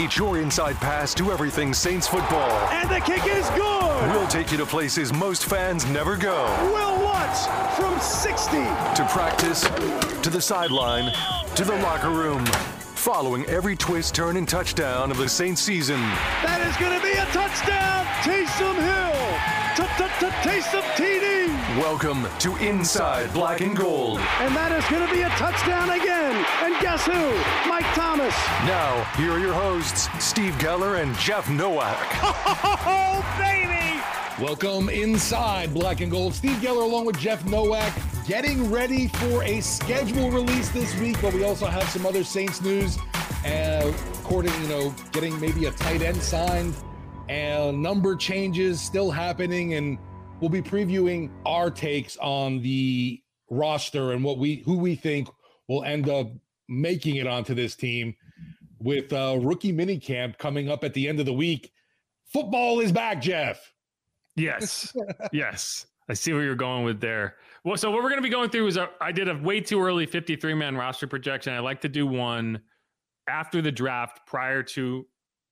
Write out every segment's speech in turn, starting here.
Each your inside pass to everything Saints football. And the kick is good. We'll take you to places most fans never go. We'll Watts from 60. To practice, to the sideline, to the locker room. Following every twist, turn, and touchdown of the Saints season. That is going to be a touchdown. Taysom Hill. Taysom TD. Welcome to Inside Black and Gold. And that is going to be a touchdown again. And guess who? Mike Thomas. Now, here are your hosts, Steve Geller and Jeff Nowak. Oh, baby. Welcome inside Black and Gold. Steve Geller along with Jeff Nowak getting ready for a schedule release this week, but we also have some other Saints news. Uh, according, you know, getting maybe a tight end signed and number changes still happening. And we'll be previewing our takes on the roster and what we who we think will end up making it onto this team with uh, rookie minicamp coming up at the end of the week. Football is back, Jeff. Yes. yes. I see where you're going with there. Well, so what we're going to be going through is a, I did a way too early 53 man roster projection. I like to do one after the draft prior to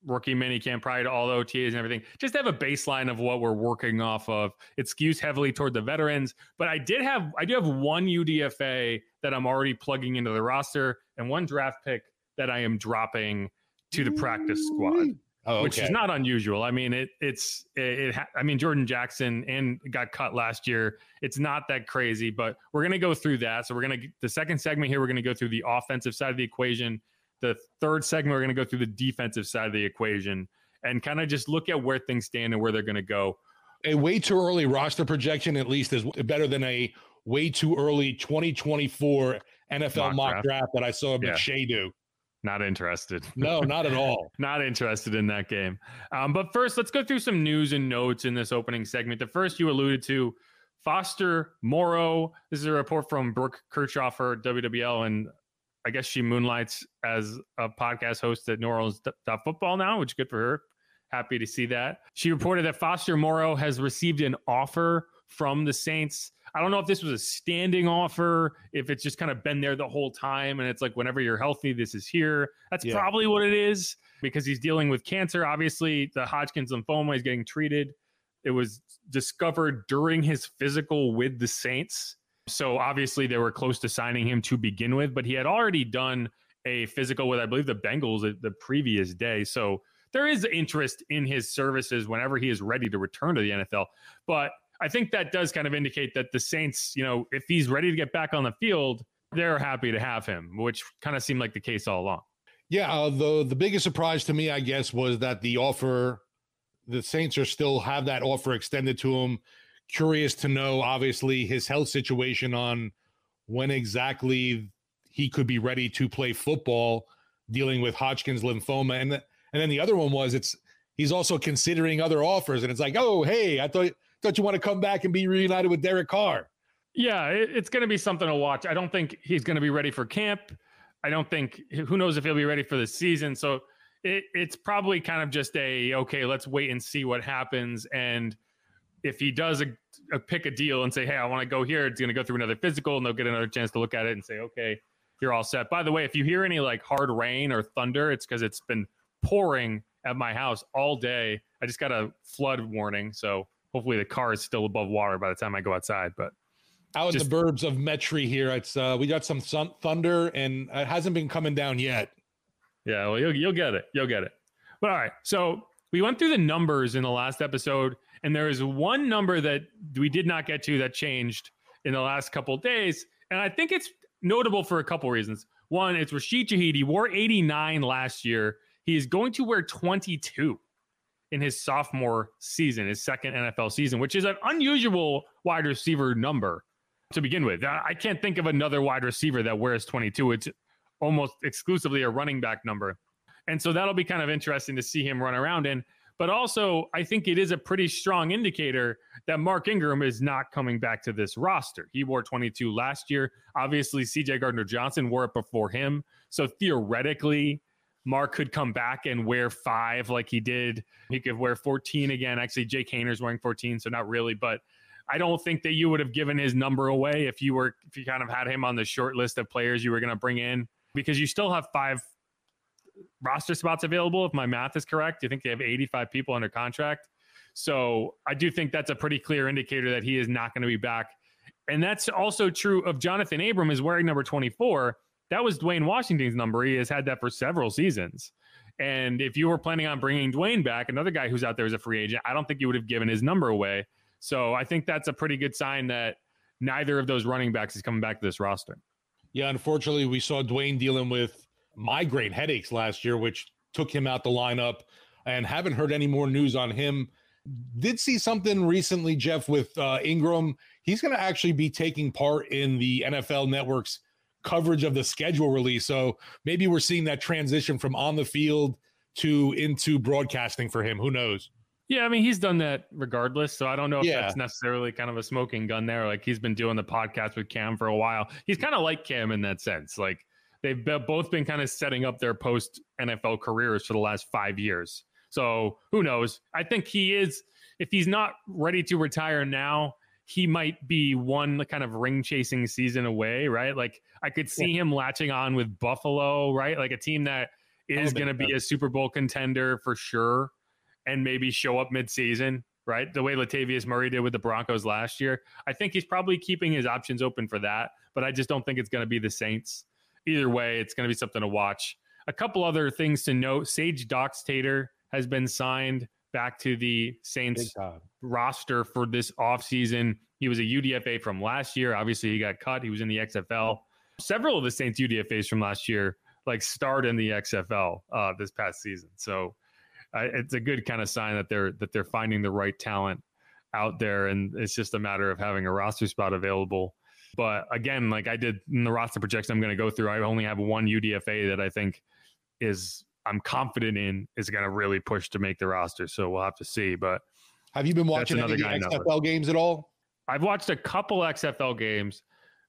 rookie minicamp, prior to all the OTAs and everything, just to have a baseline of what we're working off of. It skews heavily toward the veterans, but I did have, I do have one UDFA that I'm already plugging into the roster and one draft pick that I am dropping to the practice squad Oh, which is not unusual. I mean, it it's it, it I mean, Jordan Jackson and got cut last year. It's not that crazy, but we're gonna go through that. So we're gonna the second segment here. We're gonna go through the offensive side of the equation. The third segment, we're gonna go through the defensive side of the equation and kind of just look at where things stand and where they're gonna go. a way too early roster projection at least is better than a way too early 2024 NFL Mock mock, draft. draft. that I saw Yeah. McShay do. Not interested. No, not at all. not interested in that game. Um, but first, let's go through some news and notes in this opening segment. The first you alluded to, Foster Moreau. This is a report from Brooke Kirchhofer, WWL, and I guess she moonlights as a podcast host at New Orleans Football now, which is good for her. Happy to see that. She reported that Foster Moreau has received an offer from the Saints. I don't know if this was a standing offer, if it's just kind of been there the whole time. And it's like, whenever you're healthy, this is here. That's Yeah. probably what it is because he's dealing with cancer. Obviously, the Hodgkin's lymphoma is getting treated. It was discovered during his physical with the Saints. So obviously, they were close to signing him to begin with, but he had already done a physical with, I believe, the Bengals the- previous day. So there is interest in his services whenever he is ready to return to the NFL. But I think that does kind of indicate that the Saints, you know, if he's ready to get back on the field, they're happy to have him, which kind of seemed like the case all along. Yeah, the the biggest surprise to me, I guess, was that the offer, the Saints are still have that offer extended to him. Curious to know, obviously, his health situation on when exactly he could be ready to play football, dealing with Hodgkin's lymphoma, and and then the other one was it's he's also considering other offers, and it's like, oh, hey, I thought thought you want to come back and be reunited with Derek Carr. Yeah, it, it's going to be something to watch. I don't think he's going to be ready for camp. I don't think who knows if he'll be ready for the season. So it, it's probably kind of just a okay, let's wait and see what happens. And if he does a, a pick a deal and say, hey, I want to go here, it's going to go through another physical, and they'll get another chance to look at it and say, okay, you're all set. By the way, if you hear any like hard rain or thunder, it's because it's been pouring at my house all day. I just got a flood warning, so hopefully the car is still above water by the time I go outside. But out just, in the burbs of Metairie here, it's uh, we got some sun, thunder and it hasn't been coming down yet. Yeah, well, you'll you'll get it. You'll get it. But all right, so we went through the numbers in the last episode, and there is one number that we did not get to that changed in the last couple days, and I think it's notable for a couple reasons. One, it's Rashid. He wore 89 last year. He is going to wear 22 in his sophomore season, his second NFL season, which is an unusual wide receiver number to begin with. I can't think of another wide receiver that wears 22. It's almost exclusively a running back number. And so that'll be kind of interesting to see him run around in. But also, I think it is a pretty strong indicator that Mark Ingram is not coming back to this roster. He wore 22 last year. Obviously, CJ Gardner Johnson wore it before him. So theoretically, Mark could come back and wear five like he did. He could wear 14 again. Actually, Jake Haener's wearing 14, so not really. But I don't think that you would have given his number away if you were if you kind of had him on the short list of players you were going to bring in because you still have five roster spots available, if my math is correct. You think they have 85 people under contract. So I do think that's a pretty clear indicator that he is not going to be back. And that's also true of Jonathan Abram is wearing number 24. That was Dwayne Washington's number. He has had that for several seasons. And if you were planning on bringing Dwayne back, another guy who's out there as a free agent, I don't think you would have given his number away. So I think that's a pretty good sign that neither of those running backs is coming back to this roster. Yeah, unfortunately, we saw Dwayne dealing with migraine headaches last year, which took him out the lineup, and haven't heard any more news on him. Did see something recently, Jeff, with uh, Ingram. He's going to actually be taking part in the NFL Network's coverage of the schedule release. So maybe we're seeing that transition from on the field to into broadcasting for him. Who knows? Yeah, I mean he's done that regardless. So I don't know if yeah. that's necessarily kind of a smoking gun there. Like he's been doing the podcast with Cam for a while. He's kind of like Cam in that sense. Like they've both been kind of setting up their post NFL careers for the last five years. So who knows? I think he is, if he's not ready to retire now, he might be one kind of ring chasing season away, right? Like I could see yeah. him latching on with Buffalo, right? Like a team that is going to be a Super Bowl contender for sure and maybe show up midseason, right? The way Latavius Murray did with the Broncos last year. I think he's probably keeping his options open for that, but I just don't think it's going to be the Saints either way, it's going to be something to watch. A couple other things to note: Sage Doxtater has been signed back to the Saints roster for this offseason. He was a UDFA from last year. Obviously, he got cut. He was in the XFL. Several of the Saints UDFAs from last year like starred in the XFL uh, this past season. So uh, it's a good kind of sign that they're that they're finding the right talent out there, and it's just a matter of having a roster spot available but again, like I did in the roster projection I'm going to go through, I only have one UDFA that I think is I'm confident in is going to really push to make the roster. So we'll have to see. But have you been watching any XFL games at all? I've watched a couple XFL games.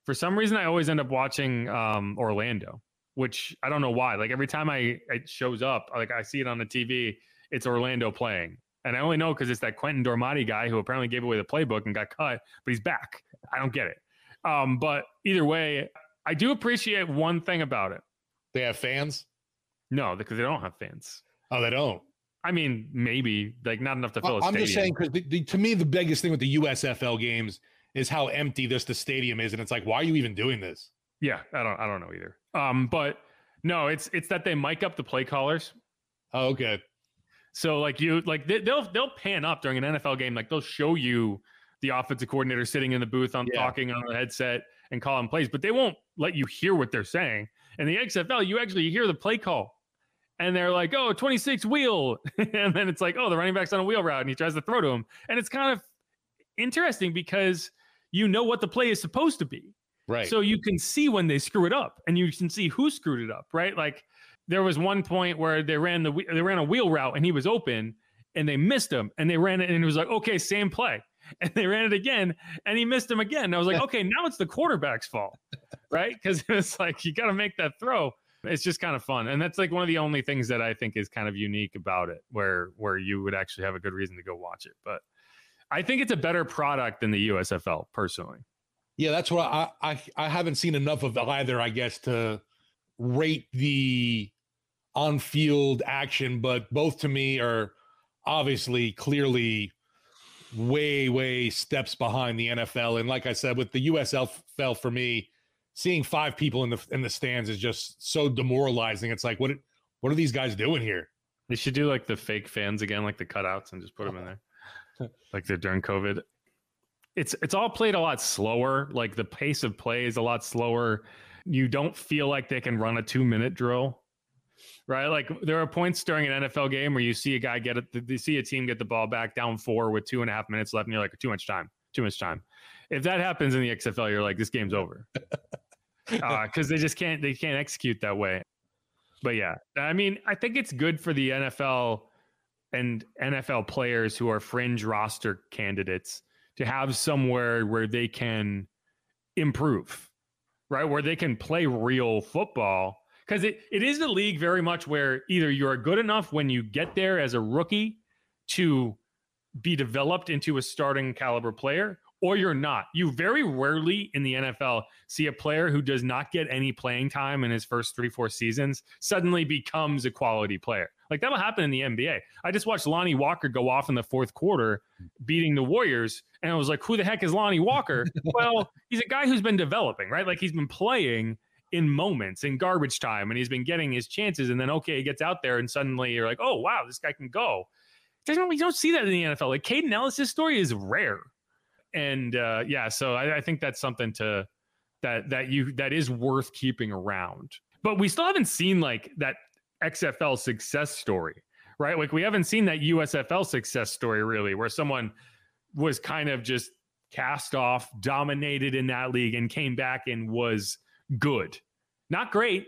For some reason, I always end up watching um, Orlando, which I don't know why. Like every time I it shows up, like I see it on the TV, it's Orlando playing. And I only know because it's that Quinten Dormady guy who apparently gave away the playbook and got cut, but he's back. I don't get it. Um, but either way, I do appreciate one thing about it. They have fans? No, because they don't have fans. Oh, they don't. I mean, maybe like not enough to fill. It. I'm just saying because to me, the biggest thing with the USFL games is how empty this the stadium is, and it's like, why are you even doing this? Yeah, I don't, I don't know either. Um, but no, it's it's that they mic up the play callers. Oh, okay. So like you like they, they'll they'll pan up during an NFL game, like they'll show you the offensive coordinator sitting in the booth on yeah. talking on the headset and calling plays, but they won't let you hear what they're saying. In the XFL, you actually hear the play call. And they're like, oh, 26 wheel. and then it's like, oh, the running back's on a wheel route and he tries to throw to him. And it's kind of interesting because you know what the play is supposed to be. Right. So you can see when they screw it up and you can see who screwed it up, right? Like there was one point where they ran the they ran a wheel route and he was open and they missed him and they ran it and it was like, okay, same play. and they ran it again and he missed him again. And I was like, okay, now it's the quarterback's fault, right? Because it's like you got to make that throw. It's just kind of fun, and that's like one of the only things that I think is kind of unique about it, where where you would actually have a good reason to go watch it. But I think it's a better product than the USFL, personally. Yeah, that's what I I, I haven't seen enough of either. I guess to rate the on field action, but both to me are obviously clearly way, way steps behind the NFL. And like I said, with the USL fell for me, seeing five people in the in the stands is just so demoralizing. It's like, what what are these guys doing here? They should do like the fake fans again, like the cutouts, and just put them in there, like they're during COVID. It's it's all played a lot slower. Like the pace of play is a lot slower. You don't feel like they can run a two minute drill right? Like there are points during an NFL game where you see a guy get it, you see a team get the ball back down four with two and a half minutes left, and you're like, too much time, too much time. If that happens in the XFL, you're like, this game's over, because uh, they just can't they can't execute that way. But yeah, I mean, I think it's good for the NFL and NFL players who are fringe roster candidates to have somewhere where they can improve, right? Where they can play real football because it, it is a league very much where either you're good enough when you get there as a rookie to be developed into a starting caliber player or you're not. You very rarely in the NFL see a player who does not get any playing time in his first three, four seasons suddenly becomes a quality player. Like that'll happen in the NBA. I just watched Lonnie Walker go off in the fourth quarter beating the Warriors, and I was like, who the heck is Lonnie Walker? well, he's a guy who's been developing, right? Like he's been playing in moments in garbage time and he's been getting his chances and then okay he gets out there and suddenly you're like oh wow this guy can go. Doesn't we don't see that in the NFL like Kaden Elliss's story is rare. And uh, yeah so I, I think that's something to that that you that is worth keeping around. But we still haven't seen like that XFL success story right? Like we haven't seen that USFL success story really where someone was kind of just cast off dominated in that league and came back and was good, not great,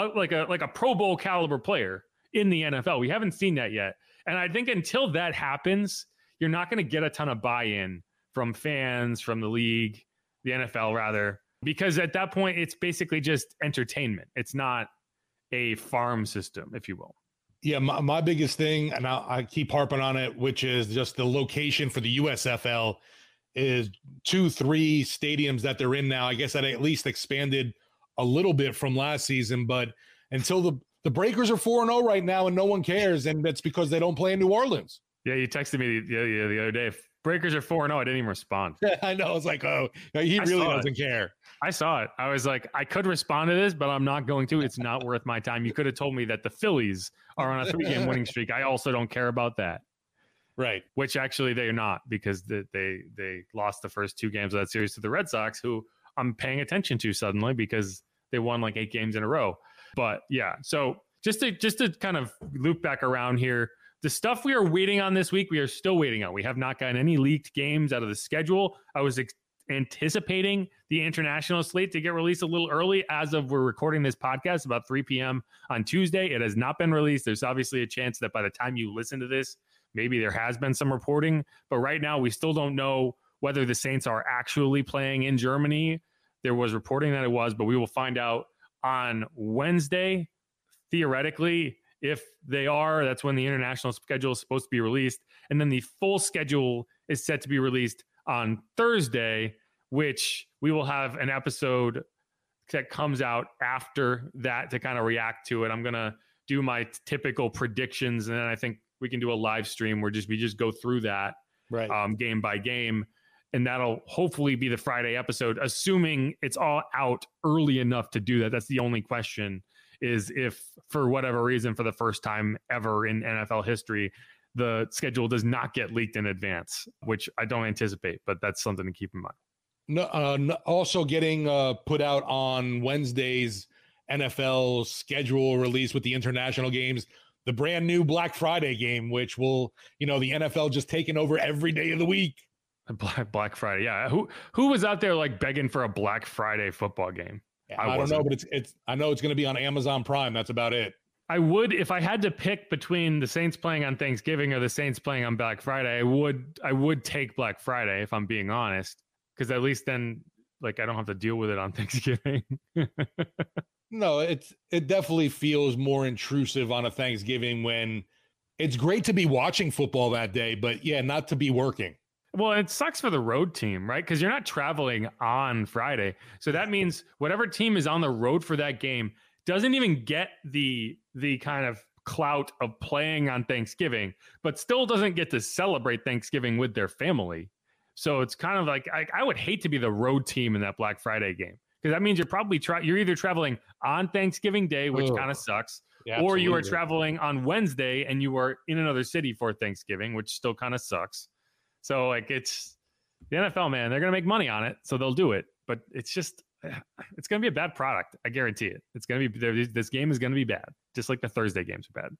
uh, like a like a Pro Bowl caliber player in the NFL. We haven't seen that yet, and I think until that happens, you're not going to get a ton of buy-in from fans, from the league, the NFL rather, because at that point it's basically just entertainment. It's not a farm system, if you will. Yeah, my, my biggest thing, and I, I keep harping on it, which is just the location for the USFL is two, three stadiums that they're in now. I guess that at least expanded a little bit from last season, but until the the Breakers are four and zero oh right now, and no one cares, and that's because they don't play in New Orleans. Yeah, you texted me the, yeah, the other day. Breakers are four and zero. Oh, I didn't even respond. I know. I was like, oh, he really doesn't it. care. I saw it. I was like, I could respond to this, but I'm not going to. It's not worth my time. You could have told me that the Phillies are on a three game winning streak. I also don't care about that. Right. Which actually they're not because they, they they lost the first two games of that series to the Red Sox, who I'm paying attention to suddenly because they won like eight games in a row. But yeah, so just to just to kind of loop back around here, the stuff we are waiting on this week, we are still waiting on. We have not gotten any leaked games out of the schedule. I was ex- anticipating the international slate to get released a little early as of we're recording this podcast about 3 p.m. on Tuesday. It has not been released. There's obviously a chance that by the time you listen to this, Maybe there has been some reporting, but right now we still don't know whether the Saints are actually playing in Germany. There was reporting that it was, but we will find out on Wednesday. Theoretically, if they are, that's when the international schedule is supposed to be released. And then the full schedule is set to be released on Thursday, which we will have an episode that comes out after that to kind of react to it. I'm going to do my typical predictions. And then I think we can do a live stream where just we just go through that right. um, game by game. And that'll hopefully be the friday episode assuming it's all out early enough to do that. That's the only question is if for whatever reason for the first time ever in nfl history the schedule does not get leaked in advance which i don't anticipate but that's something to keep in mind. No, uh, also getting uh, put out on wednesday's nfl schedule release with the international games the brand new Black Friday game, which will, you know, the NFL just taking over every day of the week. Black Black Friday, yeah. Who who was out there like begging for a Black Friday football game? Yeah, I, I don't know, but it's it's. I know it's going to be on Amazon Prime. That's about it. I would, if I had to pick between the Saints playing on Thanksgiving or the Saints playing on Black Friday, I would I would take Black Friday if I'm being honest, because at least then like I don't have to deal with it on Thanksgiving. No, it's it definitely feels more intrusive on a Thanksgiving when it's great to be watching football that day, but yeah, not to be working. Well, it sucks for the road team, right? Because you're not traveling on Friday. So that means whatever team is on the road for that game doesn't even get the the kind of clout of playing on Thanksgiving, but still doesn't get to celebrate Thanksgiving with their family. So it's kind of like I, I would hate to be the road team in that Black Friday game because that means you're probably tra- you're either traveling on Thanksgiving Day, which kind of sucks, Yeah, or you are traveling on Wednesday and you are in another city for Thanksgiving, which still kind of sucks. So like it's the NFL, man. They're gonna make money on it, so they'll do it. But it's just it's gonna be a bad product. I guarantee it. It's gonna be this game is gonna be bad, just like the Thursday games are bad.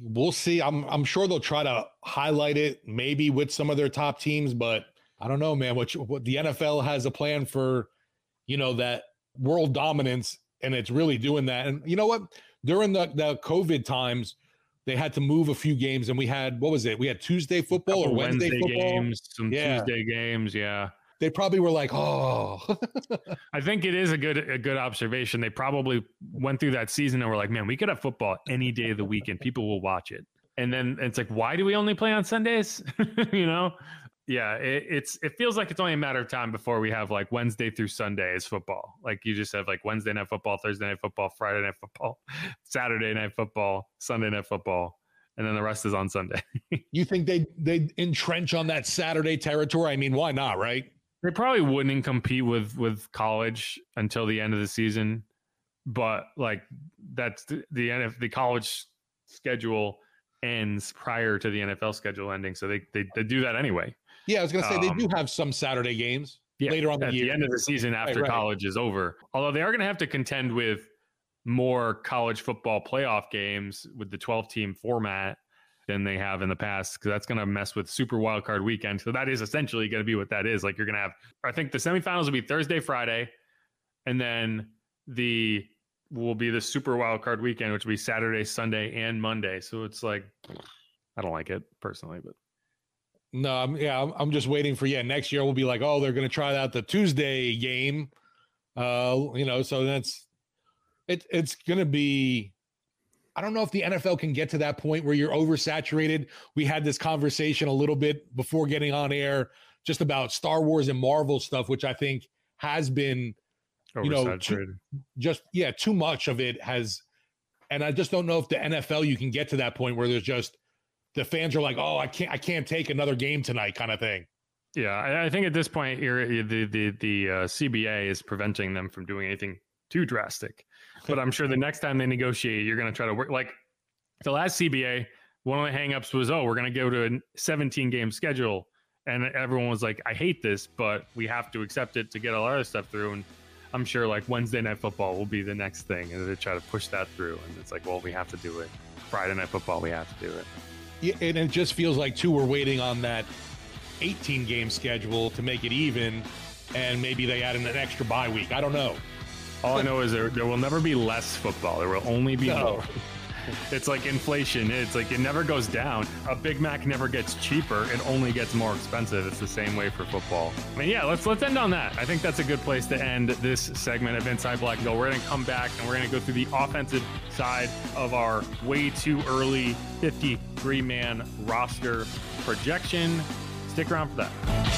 We'll see. I'm I'm sure they'll try to highlight it maybe with some of their top teams, but I don't know, man. What, you- what the NFL has a plan for, you know, that world dominance, and it's really doing that. And you know what? During the the COVID times, they had to move a few games, and we had what was it? We had Tuesday football or Couple Wednesday, football. games, some Yeah. Tuesday games, yeah. They probably were like, oh, I think it is a good a good observation. They probably went through that season and were like, "Man, we could have football any day of the week and people will watch it." And then it's like, "Why do we only play on Sundays?" you know? Yeah, it, it's it feels like it's only a matter of time before we have like Wednesday through Sunday is football. Like you just have like Wednesday night football, Thursday night football, Friday night football, Saturday night football, Sunday night football, and then the rest is on Sunday. you think they they entrench on that Saturday territory? I mean, why not, right? They probably wouldn't compete with with college until the end of the season, but like that's the, the NF the college schedule ends prior to the NFL schedule ending, so they they, they do that anyway. Yeah, I was gonna say they Um, do have some Saturday games Yeah, later on at the year. the end of the season after right. college is over. Although they are going to have to contend with more college football playoff games with the 12 team format than they have in the past because that's going to mess with super wild card weekend. So that is essentially going to be what that is. Like you're going to have, I think the semifinals will be Thursday, Friday, and then the will be the super wild card weekend, which will be Saturday, Sunday, and Monday. So it's like, I don't like it personally, but No, I'm, yeah, I'm, I'm just waiting for yeah. Next year we'll be like, oh, they're going to try out the Tuesday game. Uh, you know, so that's it. It's going to be. I don't know if the NFL can get to that point where you're oversaturated. We had this conversation a little bit before getting on air, just about Star Wars and Marvel stuff, which I think has been, you know, too- just yeah, too much of it has. And I just don't know if the NFL you can get to that point where there's just the fans are like, oh, I can't, I can't take another game tonight, kind of thing. Yeah, I, I think at this point, you're, the the the uh, CBA is preventing them from doing anything too drastic. But I'm sure the next time they negotiate, you're going to try to work like the last CBA. One of the hangups was, oh, we're going to go to a 17 game schedule, and everyone was like, I hate this, but we have to accept it to get all our stuff through. And I'm sure like Wednesday night football will be the next thing, and they try to push that through. And it's like, well, we have to do it. Friday night football, we have to do it. And it just feels like two we're waiting on that 18 game schedule to make it even, and maybe they add in an extra bye week. I don't know. All I know is there, there will never be less football. There will only be No. more. It's like inflation. It's like it never goes down. A Big Mac never gets cheaper. It only gets more expensive. It's the same way for football. I mean, yeah, let's let's end on that. I think that's a good place to end this segment of Inside Black and Gold. We're gonna come back and we're gonna go through the offensive side of our way too early 53 man roster projection. Stick around for that.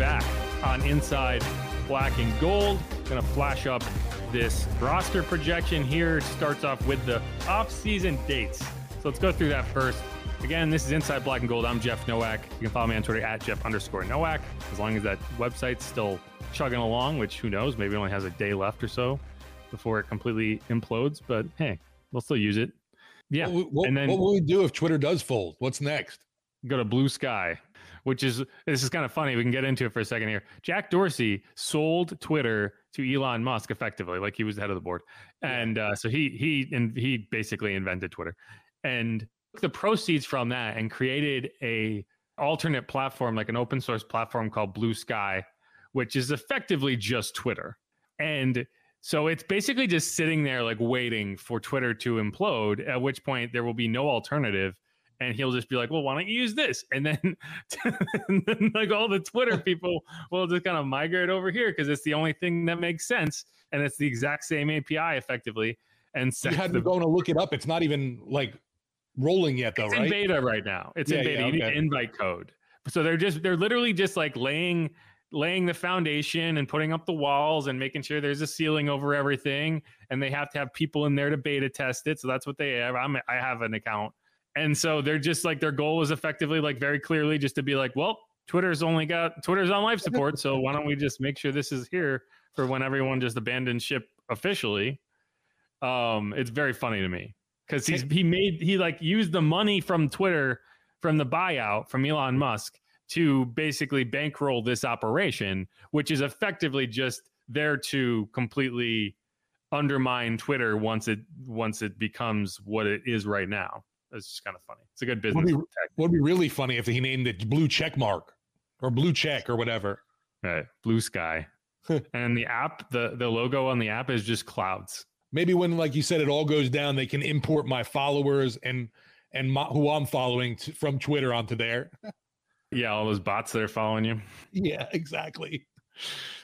Back on Inside Black and Gold. Gonna flash up this roster projection here. Starts off with the off-season dates. So let's go through that first. Again, this is Inside Black and Gold. I'm Jeff Nowak. You can follow me on Twitter at Jeff underscore Nowak. As long as that website's still chugging along, which who knows, maybe it only has a day left or so before it completely implodes. But hey, we'll still use it. Yeah. What, what, and then what will we do if Twitter does fold? What's next? go to Blue Sky, which is this is kind of funny. We can get into it for a second here. Jack Dorsey sold Twitter to Elon Musk effectively, like he was the head of the board, and uh, so he he and he basically invented Twitter, and took the proceeds from that and created a alternate platform, like an open source platform called Blue Sky, which is effectively just Twitter, and so it's basically just sitting there like waiting for Twitter to implode, at which point there will be no alternative. And he'll just be like, well, why don't you use this? And then, and then like all the Twitter people will just kind of migrate over here because it's the only thing that makes sense. And it's the exact same API effectively. And you had to go and look it up. It's not even like rolling yet though, it's right? in beta right now. It's Yeah, in beta. yeah, you need okay. invite code. So they're just they're literally just like laying laying the foundation and putting up the walls and making sure there's a ceiling over everything. And they have to have people in there to beta test it. So that's what they have. I'm I have an account. And so they're just like their goal was effectively like very clearly just to be like, well, Twitter's only got Twitter's on life support. So why don't we just make sure this is here for when everyone just abandons ship officially? Um, it's very funny to me because he's he made he like used the money from Twitter from the buyout from Elon Musk to basically bankroll this operation, which is effectively just there to completely undermine Twitter once it once it becomes what it is right now. It's just kind of funny. It's a good Would business. be, would be really funny if he named it blue check mark or blue check or whatever. Right. Blue sky. and the app, the the logo on the app is just clouds. Maybe when, like you said, it all goes down, they can import my followers and and my, who I'm following t- from Twitter onto there. Yeah, all those bots that are following you. yeah, exactly.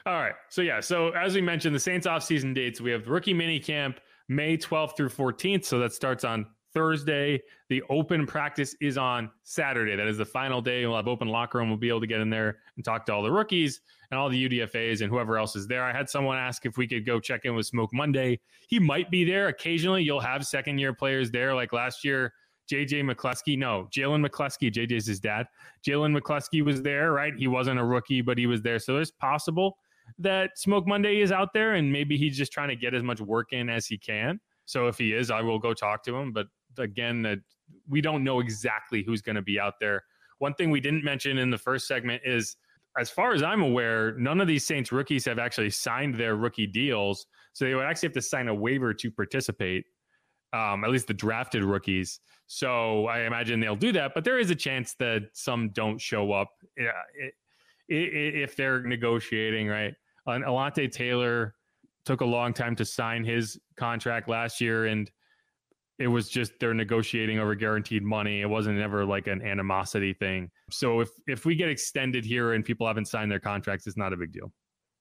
All right. So yeah, so as we mentioned, the Saints off-season dates, we have rookie mini camp May 12th through 14th. So that starts on Thursday. The open practice is on Saturday. That is the final day. We'll have open locker room. We'll be able to get in there and talk to all the rookies and all the UDFAs and whoever else is there. I had someone ask if we could go check in with Smoke Monday. He might be there. Occasionally, you'll have second year players there. Like last year, JJ McCleskey, no, Jalen McCleskey, JJ's his dad. Jalen McCleskey was there, right? He wasn't a rookie, but he was there. So it's possible that Smoke Monday is out there and maybe he's just trying to get as much work in as he can. So if he is, I will go talk to him. But again, that we don't know exactly who's going to be out there. One thing we didn't mention in the first segment is, as far as I'm aware, none of these Saints rookies have actually signed their rookie deals. So they would actually have to sign a waiver to participate, um, at least the drafted rookies. So I imagine they'll do that. But there is a chance that some don't show up yeah, if they're negotiating, right? And Alontae Taylor took a long time to sign his contract last year and it was just they're negotiating over guaranteed money. It wasn't ever like an animosity thing. So if if we get extended here and people haven't signed their contracts, it's not a big deal.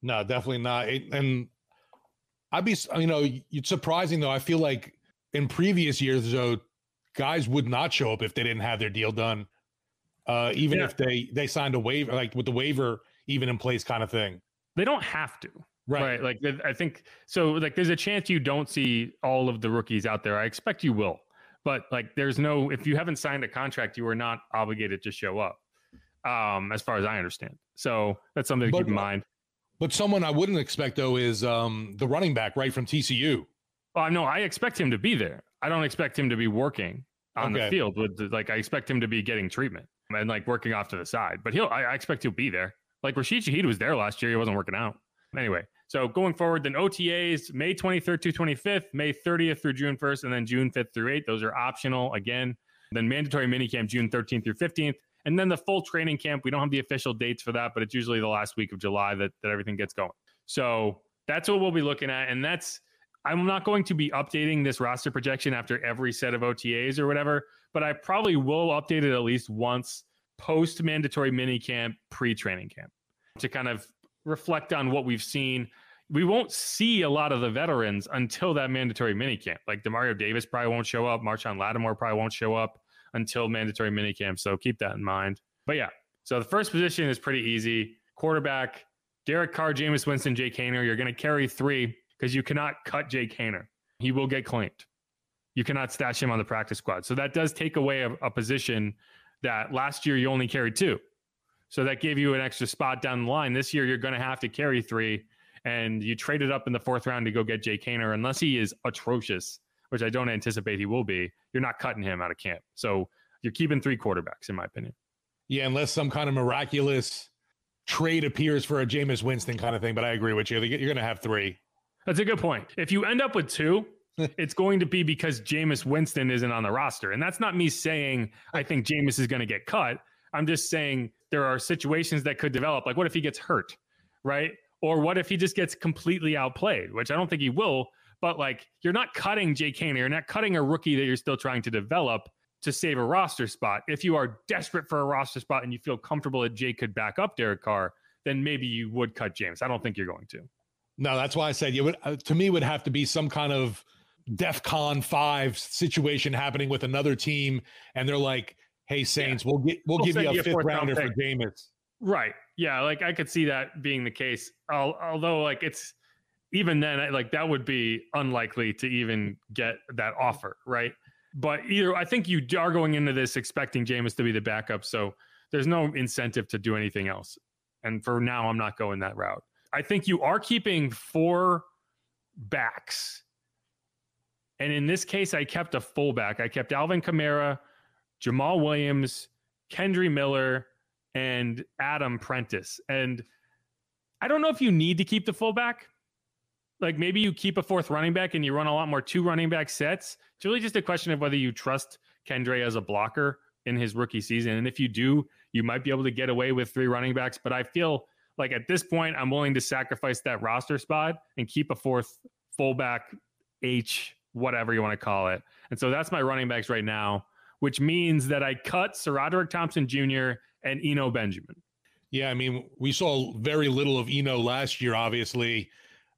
No, definitely not. And I'd be, you know, it's surprising though. I feel like in previous years, though, guys would not show up if they didn't have their deal done, uh, even Yeah. if they they signed a waiver, like with the waiver even in place, kind of thing. They don't have to. Right. Like I think so. Like there's a chance you don't see all of the rookies out there. I expect you will, but like there's no if you haven't signed a contract, you are not obligated to show up. Um, as far as I understand. So that's something to But- keep in mind. But someone I wouldn't expect though is um, the running back right from TCU. Well, no, I expect him to be there. I don't expect him to be working on the field with like I expect him to be getting treatment and like working off to the side. But he'll I, I expect he'll be there. Like Rashid Shaheed was there last year. He wasn't working out. Anyway, so going forward, then OTAs May 23rd to 25th, May 30th through June 1st, and then June 5th through 8th. Those are optional again. Then mandatory minicamp June 13th through 15th. And then the full training camp. We don't have the official dates for that, but it's usually the last week of July that, that everything gets going. So that's what we'll be looking at. And that's I'm not going to be updating this roster projection after every set of OTAs or whatever, but I probably will update it at least once post mandatory minicamp, pre training camp to kind of reflect on what we've seen. We won't see a lot of the veterans until that mandatory minicamp. Like Demario Davis probably won't show up. Marshon Lattimore probably won't show up until mandatory minicamp. So keep that in mind. But yeah, so the first position is pretty easy. Quarterback, Derek Carr, Jameis Winston, Jake Haener. You're going to carry three. because you cannot cut Jake Haener. He will get claimed. You cannot stash him on the practice squad. So that does take away a, a position that last year you only carried two. So that gave you an extra spot down the line. This year you're going to have to carry three, and you traded up in the fourth round to go get Jake Haener. Unless he is atrocious, which I don't anticipate he will be, you're not cutting him out of camp. So you're keeping three quarterbacks, in my opinion. Yeah, unless some kind of miraculous trade appears for a Jameis Winston kind of thing. But I agree with you. You're going to have three. That's a good point. If you end up with two, it's going to be because Jameis Winston isn't on the roster. And that's not me saying I think Jameis is going to get cut. I'm just saying there are situations that could develop. Like, what if he gets hurt, right? Or what if he just gets completely outplayed, which I don't think he will. But like, you're not cutting Jay Haener. You're not cutting a rookie that you're still trying to develop to save a roster spot. If you are desperate for a roster spot and you feel comfortable that Jay could back up Derek Carr, then maybe you would cut James. I don't think you're going to. No, that's why I said you would. Uh, to me, would have to be some kind of DefCon five situation happening with another team, and they're like, "Hey, Saints, yeah. we'll get we'll, we'll give you a, fifth rounder for Jameis." Right. Yeah. Like I could see that being the case. Although, like it's even then, like that would be unlikely to even get that offer. Right. But either I think you are going into this expecting Jameis to be the backup, so there's no incentive to do anything else. And for now, I'm not going that route. I think you are keeping four backs and in this case, I kept a fullback. I kept Alvin Kamara, Jamaal Williams, Kendre Miller, and Adam Prentice. And I don't know if you need to keep the fullback. Like maybe you keep a fourth running back and you run a lot more two running back sets. It's really just a question of whether you trust Kendre as a blocker in his rookie season. And if you do, you might be able to get away with three running backs. But I feel like at this point, I'm willing to sacrifice that roster spot and keep a fourth fullback H whatever you want to call it. And so that's my running backs right now, which means that I cut Sa'Rodorick Thompson Jr. and Eno Benjamin. Yeah, I mean, we saw very little of Eno last year, obviously,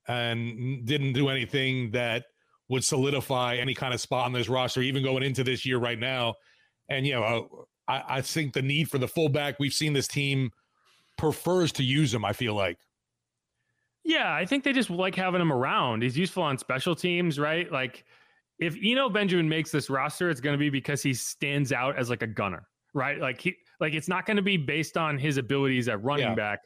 and didn't do anything that would solidify any kind of spot on this roster, even going into this year right now. And, you know, uh, I, I think the need for the fullback, we've seen this team prefers to use him, I feel like. Yeah, I think they just like having him around. He's useful on special teams, right? Like if Eno Benjamin makes this roster, it's going to be because he stands out as like a gunner, right? Like he like it's not going to be based on his abilities at running yeah. back.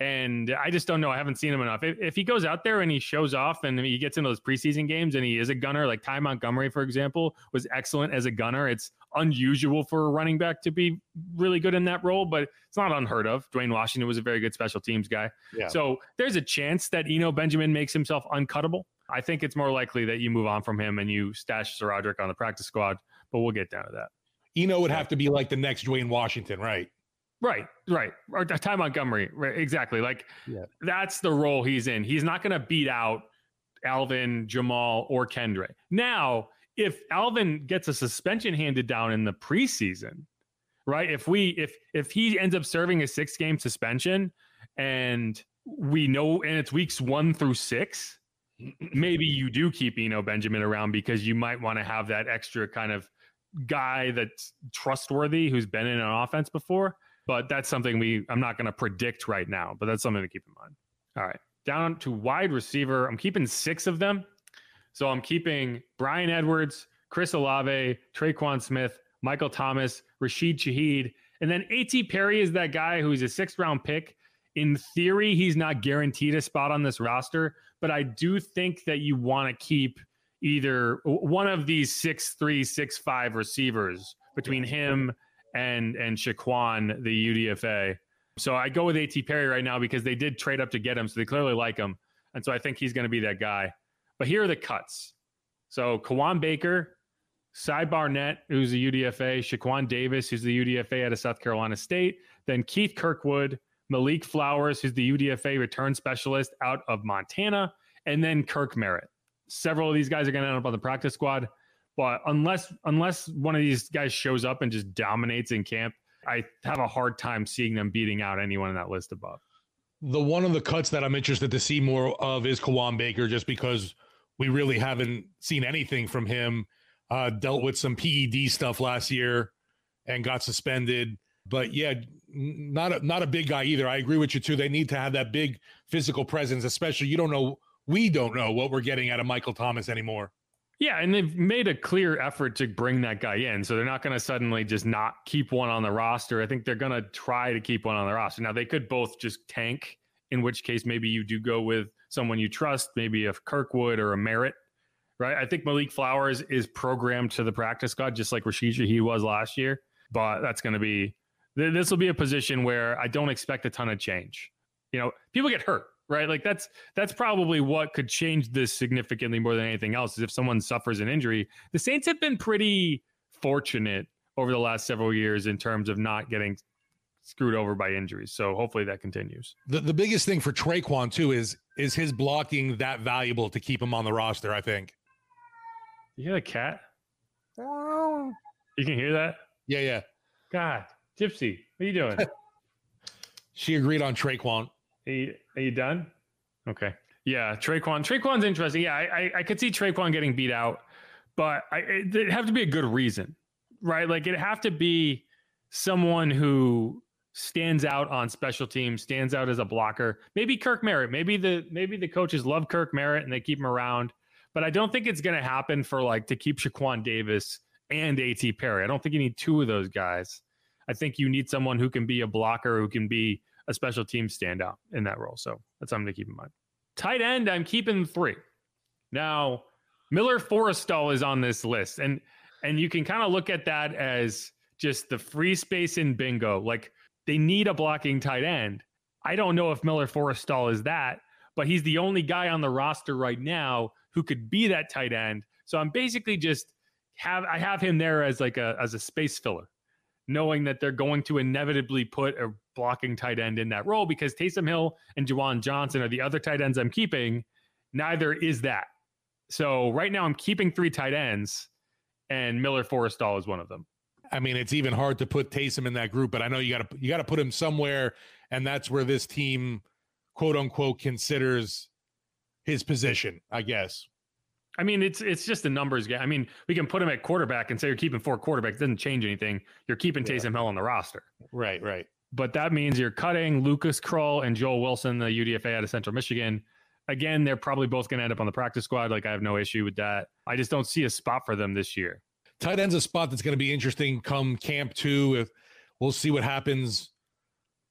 And I just don't know. I haven't seen him enough. If, if he goes out there and he shows off and he gets into those preseason games and he is a gunner, like Ty Montgomery, for example, was excellent as a gunner. It's unusual for a running back to be really good in that role, but it's not unheard of. Dwayne Washington was a very good special teams guy. Yeah. So there's a chance that Eno Benjamin makes himself uncuttable. I think it's more likely that you move on from him and you stash Sir Roderick on the practice squad, but we'll get down to that. Eno would have to be like the next Dwayne Washington, right? Right, right. Or uh, Ty Montgomery, right? Exactly. Like yeah. that's the role he's in. He's not going to beat out Alvin, Jamaal, or Kendra. Now, if Alvin gets a suspension handed down in the preseason, right? If we if if he ends up serving a six game suspension and we know and it's weeks one through six, maybe you do keep Eno Benjamin around because you might want to have that extra kind of guy that's trustworthy who's been in an offense before. But that's something we I'm not going to predict right now, but that's something to keep in mind. All right. Down to wide receiver. I'm keeping six of them. So I'm keeping Bryan Edwards, Chris Olave, Tre'Quan Smith, Michael Thomas, Rashid Shaheed, and then A.T. Perry is that guy who's a sixth round pick. In theory, he's not guaranteed a spot on this roster, but I do think that you want to keep either one of these six three, six five receivers between him and and Shaquan, the UDFA. So I go with A.T. Perry right now because they did trade up to get him, so they clearly like him, and so I think he's going to be that guy. But here are the cuts. So Kawaan Baker, Cy Barnett, who's a UDFA, Shaquan Davis, who's the UDFA out of South Carolina State, then Keith Kirkwood, Malik Flowers, who's the UDFA return specialist out of Montana, and then Kirk Merritt. Several of these guys are going to end up on the practice squad. But unless unless one of these guys shows up and just dominates in camp, I have a hard time seeing them beating out anyone in that list above. The one of the cuts that I'm interested to see more of is Kawaan Baker, just because we really haven't seen anything from him. Uh, dealt with some PED stuff last year and got suspended. But yeah, not a, not a big guy either. I agree with you too. They need to have that big physical presence, especially you don't know we don't know what we're getting out of Michael Thomas anymore. Yeah, and they've made a clear effort to bring that guy in. So they're not going to suddenly just not keep one on the roster. I think they're going to try to keep one on the roster. Now, they could both just tank, in which case maybe you do go with someone you trust, maybe a Kirkwood or a Merritt, right? I think Malik Flowers is programmed to the practice squad just like Rashid he was last year. But that's going to be, this will be a position where I don't expect a ton of change. You know, people get hurt right? Like that's that's probably what could change this significantly more than anything else is if someone suffers an injury. The Saints have been pretty fortunate over the last several years in terms of not getting screwed over by injuries. So hopefully that continues. The the biggest thing for Tre'Quan too is is his blocking that valuable to keep him on the roster, I think. You hear the cat? You can hear that? Yeah, yeah. God, Gypsy, what are you doing? she agreed on Tre'Quan. Are you, are you done? Okay. Yeah, Tre'Quan. Tre'Quan's interesting. Yeah, I, I, I could see Tre'Quan getting beat out, but I, it, it'd have to be a good reason, right? Like it'd have to be someone who stands out on special teams, stands out as a blocker. Maybe Kirk Merritt. Maybe the maybe the coaches love Kirk Merritt and they keep him around. But I don't think it's going to happen for like to keep Shaquan Davis and A.T. Perry. I don't think you need two of those guys. I think you need someone who can be a blocker, who can be a special team standout in that role. So that's something to keep in mind. Tight end, I'm keeping three. Now, Miller Forristall is on this list, and and you can kind of look at that as just the free space in bingo. Like they need a blocking tight end. I don't know if Miller Forristall is that, but he's the only guy on the roster right now who could be that tight end. So I'm basically just have I have him there as like a as a space filler knowing that they're going to inevitably put a blocking tight end in that role because Taysom Hill and Juwan Johnson are the other tight ends I'm keeping. Neither is that. So right now I'm keeping three tight ends, and Miller Forristall is one of them. I mean, it's even hard to put Taysom in that group, but I know you got to you got to put him somewhere, and that's where this team, quote unquote, considers his position. I guess. I mean, it's it's just a numbers game. I mean, we can put him at quarterback and say you're keeping four quarterbacks. It doesn't change anything. You're keeping yeah. Taysom Hill on the roster. Right, right. But that means you're cutting Lucas Krull and Joel Wilson, the UDFA out of Central Michigan. Again, they're probably both going to end up on the practice squad. Like I have no issue with that. I just don't see a spot for them this year. Tight end's a spot that's going to be interesting come camp two. If we'll see what happens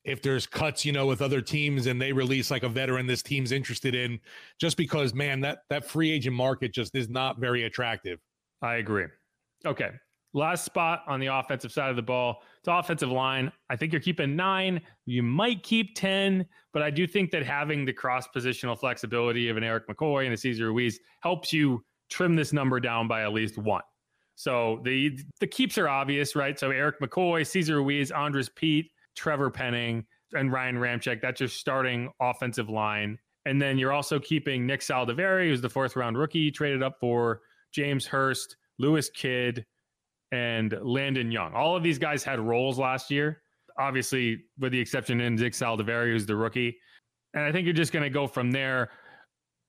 if there's cuts, you know, with other teams and they release like a veteran this team's interested in, just because man, that that free agent market just is not very attractive. I agree. Okay. Last spot on the offensive side of the ball. It's offensive line. I think you're keeping nine. You might keep 10, but I do think that having the cross positional flexibility of an Erik McCoy and a Cesar Ruiz helps you trim this number down by at least one. So the the keeps are obvious, right? So Erik McCoy, Cesar Ruiz, Andrus Peat, Trevor Penning, and Ryan Ramczyk. That's your starting offensive line. And then you're also keeping Nick Saldiveri, who's the fourth round rookie, traded up for James Hurst, Lewis Kidd, and Landon Young. All of these guys had roles last year, obviously, with the exception of Nick Saldiveri, who's the rookie. And I think you're just going to go from there.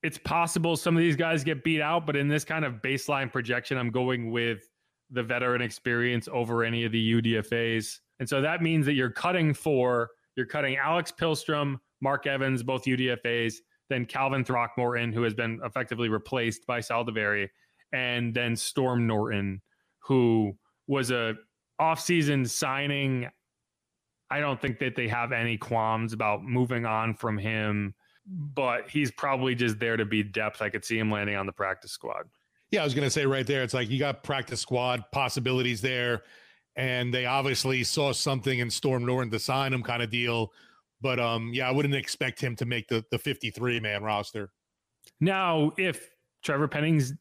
It's possible some of these guys get beat out, but in this kind of baseline projection, I'm going with the veteran experience over any of the UDFAs. And so that means that you're cutting for, you're cutting Alex Pihlstrom, Mark Evans, both UDFAs, then Calvin Throckmorton, who has been effectively replaced by Saldiveri, and then Storm Norton, who was a offseason signing. I don't think that they have any qualms about moving on from him, but he's probably just there to be depth. I could see him landing on the practice squad. Yeah, I was going to say right there, it's like you got practice squad possibilities there and they obviously saw something in Storm Norton to sign him kind of deal. But um, yeah, I wouldn't expect him to make the the 53 man roster. Now, if Trevor Penning's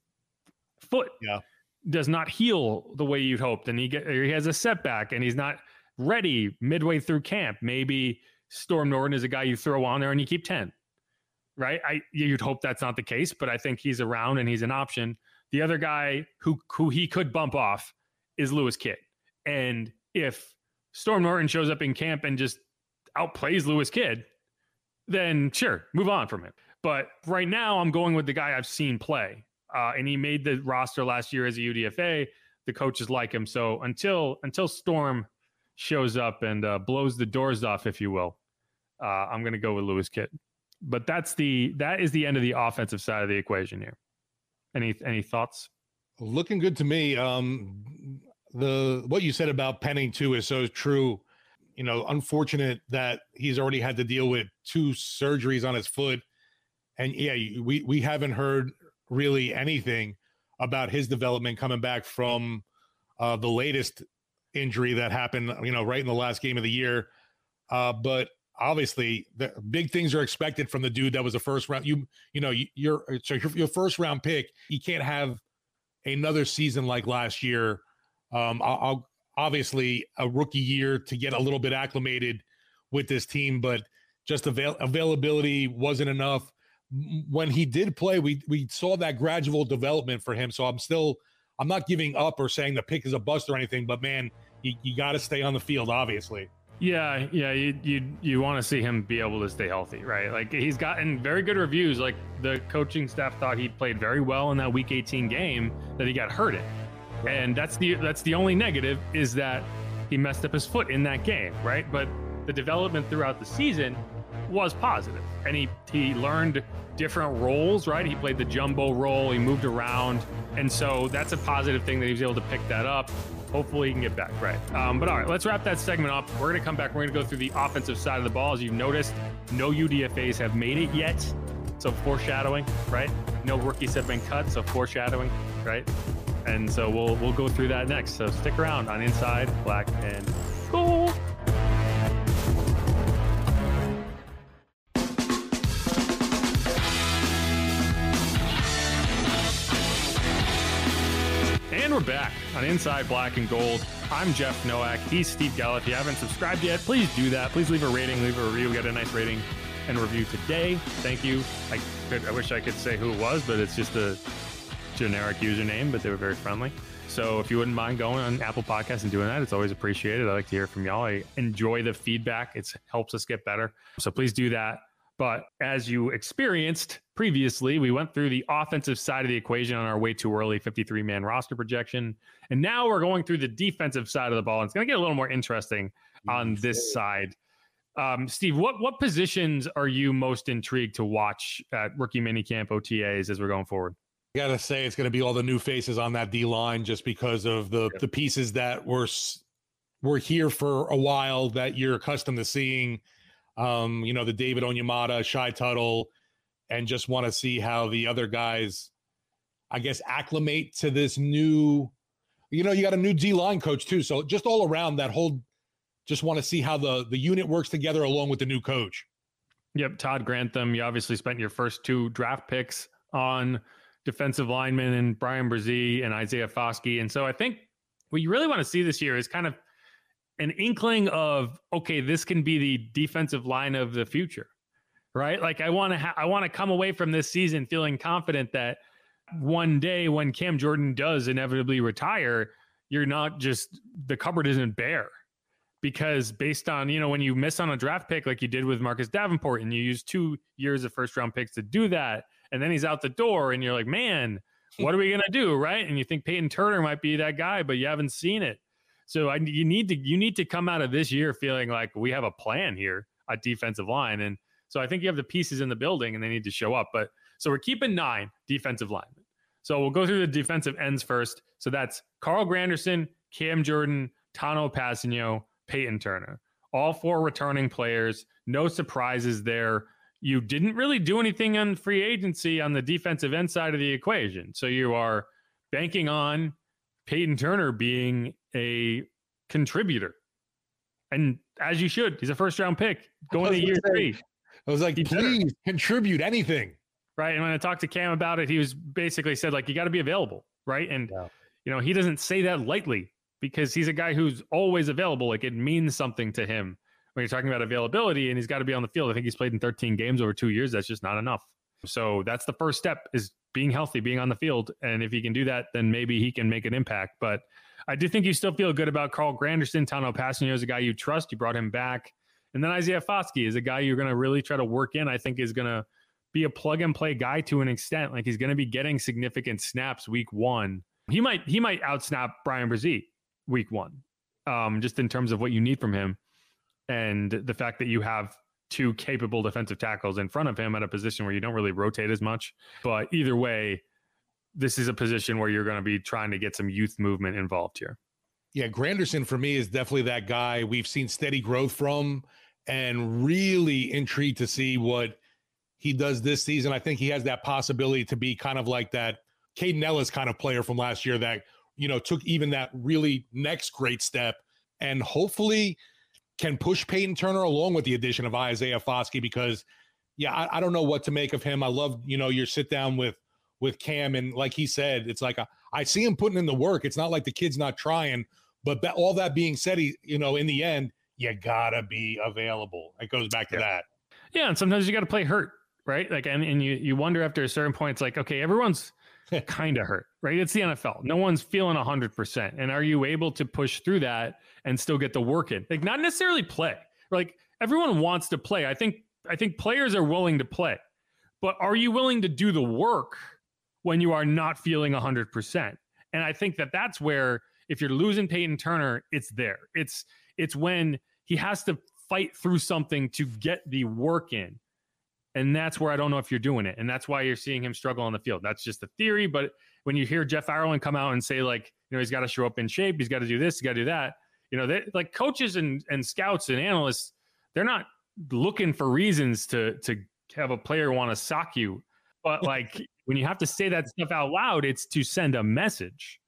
foot yeah. does not heal the way you'd hoped, and he get he has a setback and he's not ready midway through camp, maybe Storm Norton is a guy you throw on there and you keep 10. Right? I you'd hope that's not the case, but I think he's around and he's an option. The other guy who who he could bump off is Lewis Kidd. And if Storm Norton shows up in camp and just outplays Lewis Kidd, then sure, move on from him. But right now, I'm going with the guy I've seen play, uh, and he made the roster last year as a UDFA. The coaches like him, so until until Storm shows up and uh, blows the doors off, if you will, uh, I'm going to go with Lewis Kidd. But that's the that is the end of the offensive side of the equation here. Any any thoughts? Looking good to me. Um, the what you said about Penning too is so true. You know, unfortunate that he's already had to deal with two surgeries on his foot, and yeah, we we haven't heard really anything about his development coming back from uh, the latest injury that happened. You know, right in the last game of the year. Uh, but obviously, the big things are expected from the dude that was a first round. You you know, you're so your, your first round pick. You can't have another season like last year. Um, I'll, I'll obviously a rookie year to get a little bit acclimated with this team, but just avail- availability wasn't enough. When he did play, we we saw that gradual development for him. So I'm still I'm not giving up or saying the pick is a bust or anything, but man, you, you got to stay on the field, obviously. Yeah, yeah, you you you want to see him be able to stay healthy, right? Like he's gotten very good reviews. Like the coaching staff thought he played very well in that Week 18 game that he got hurt in, and that's the that's the only negative is that he messed up his foot in that game, right? But the development throughout the season was positive. and he he learned different roles, right? He played the jumbo role, he moved around, and so that's a positive thing that he was able to pick that up hopefully he can get back right. Um, but all right, let's wrap that segment up. We're going to come back. We're going to go through the offensive side of the ball. As you've noticed, no UDFAs have made it yet. So foreshadowing, right? No rookies have been cut, so foreshadowing, right? And so we'll we'll go through that next. So stick around on Inside Black and Gold. And we're back on Inside Black and Gold. I'm Jeff Nowak. He's Steve Geller. If you haven't subscribed yet, please do that. Please leave a rating, leave a review. We got a nice rating and review today. Thank you. I could, I wish I could say who it was, but it's just a generic username, but they were very friendly. So if you wouldn't mind going on Apple Podcasts and doing that, it's always appreciated. I like to hear from y'all. I enjoy the feedback. It helps us get better. So please do that. But as you experienced previously, we went through the offensive side of the equation on our way too early 53 man roster projection. And now we're going through the defensive side of the ball. And it's going to get a little more interesting on this side. Um, Steve, what, what positions are you most intrigued to watch at rookie minicamp OTAs as we're going forward? I gotta say, it's going to be all the new faces on that D line, just because of the the pieces that were were here for a while that you're accustomed to seeing um, you know, the David Onyemata, Shy Tuttle, and just want to see how the other guys, I guess, acclimate to this new, you know, you got a new D line coach too. So just all around that whole, just want to see how the the unit works together along with the new coach. Yep, Todd Grantham. You obviously spent your first two draft picks on defensive linemen and Bryan Bresee and Isaiah Foskey. And so I think what you really want to see this year is kind of an inkling of okay, this can be the defensive line of the future, right? Like I want to ha- I want to come away from this season feeling confident that one day when Cam Jordan does inevitably retire, you're not just the cupboard isn't bare. Because based on, you know, when you miss on a draft pick like you did with Marcus Davenport and you use two years of first round picks to do that, and then he's out the door and you're like, man, what are we going to do? Right. And you think Peyton Turner might be that guy, but you haven't seen it. So I, you need to you need to come out of this year feeling like we have a plan here at defensive line, and so I think you have the pieces in the building, and they need to show up. But so we're keeping nine defensive linemen. So we'll go through the defensive ends first. So that's Carl Granderson, Cam Jordan, Tanoh Kpassagnon, Peyton Turner. All four returning players. No surprises there. You didn't really do anything on free agency on the defensive end side of the equation. So you are banking on Peyton Turner being a contributor. And as you should, he's a first round pick going to year say, three. I was like, he please better. contribute anything. Right. And when I talked to Cam about it, he was basically said, like, you got to be available. Right. And, yeah. you know, he doesn't say that lightly because he's a guy who's always available. Like, it means something to him when you're talking about availability and he's got to be on the field. I think he's played in 13 games over two years. That's just not enough. So that's the first step is being healthy, being on the field. And if he can do that, then maybe he can make an impact. But I do think you still feel good about Carl Granderson. Tanoh Kpassagnon is a guy you trust. You brought him back. And then Isaiah Foskey is a guy you're going to really try to work in. I think is going to be a plug and play guy to an extent. Like he's going to be getting significant snaps week one. He might he might outsnap Bryan Bresee week one, um, just in terms of what you need from him, and the fact that you have two capable defensive tackles in front of him at a position where you don't really rotate as much. But either way, this is a position where you're going to be trying to get some youth movement involved here. Yeah, Granderson for me is definitely that guy we've seen steady growth from and really intrigued to see what he does this season. I think he has that possibility to be kind of like that Kaden Elliss kind of player from last year that, you know, took even that really next great step and hopefully can push Peyton Turner along with the addition of Isaiah Foskey because, yeah, I, I don't know what to make of him. I love, you know, your sit down with with Cam and like he said, it's like a, I see him putting in the work. It's not like the kid's not trying, but that, all that being said, he, you know, in the end, you gotta be available. It goes back to yeah. that. Yeah, and sometimes you got to play hurt, right? Like, and, and you you wonder after a certain point, it's like, okay, everyone's kind of hurt, right? It's the NFL. No one's feeling hundred percent, and are you able to push through that and still get the work in? Like, not necessarily play. Like, everyone wants to play. I think I think players are willing to play, but are you willing to do the work when you are not feeling hundred percent? And I think that that's where if you're losing Peyton Turner, it's there. It's it's when he has to fight through something to get the work in. And that's where I don't know if you're doing it. And that's why you're seeing him struggle on the field. That's just a theory. But when you hear Jeff Ireland come out and say, like, you know, he's got to show up in shape, he's got to do this, he's got to do that, you know, they, like coaches and, and scouts and analysts, they're not looking for reasons to to have a player want to sock you. But like when you have to say that stuff out loud, it's to send a message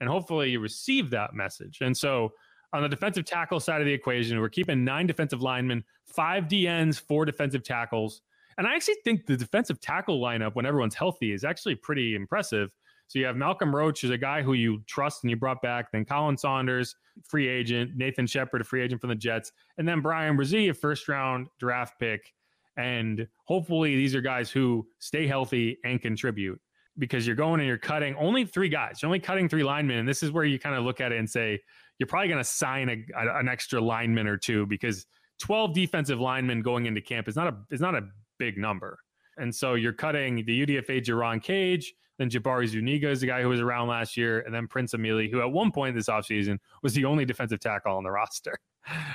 and hopefully you receive that message. And so on the defensive tackle side of the equation, we're keeping nine defensive linemen, five DNs, four defensive tackles. And I actually think the defensive tackle lineup, when everyone's healthy, is actually pretty impressive. So you have Malcolm Roach, who's a guy who you trust and you brought back, then Khalen Saunders, free agent, Nathan Shepherd, a free agent from the Jets, and then Bryan Bresee, a first round draft pick. And hopefully these are guys who stay healthy and contribute because you're going and you're cutting only three guys. You're only cutting three linemen. And this is where you kind of look at it and say, you're probably going to sign a, a, an extra lineman or two because 12 defensive linemen going into camp is not a is not a big number. And so you're cutting the UDFA Jerron Cage, then Jabari Zuniga is the guy who was around last year, and then Prince Emili, who at one point this offseason was the only defensive tackle on the roster.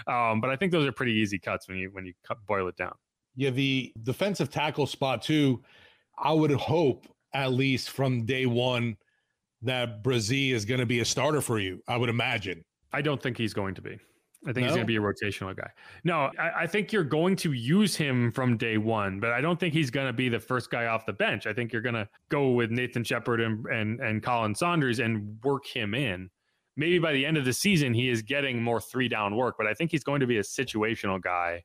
Um, but I think those are pretty easy cuts when you when you cut, boil it down. Yeah, the defensive tackle spot too. I would hope at least from day one that Bresee is going to be a starter for you. I would imagine. I don't think he's going to be. I think No? he's going to be a rotational guy. No, I, I think you're going to use him from day one, but I don't think he's going to be the first guy off the bench. I think you're going to go with Nathan Shepherd and, and and Khalen Saunders and work him in. Maybe by the end of the season, he is getting more three down work, but I think he's going to be a situational guy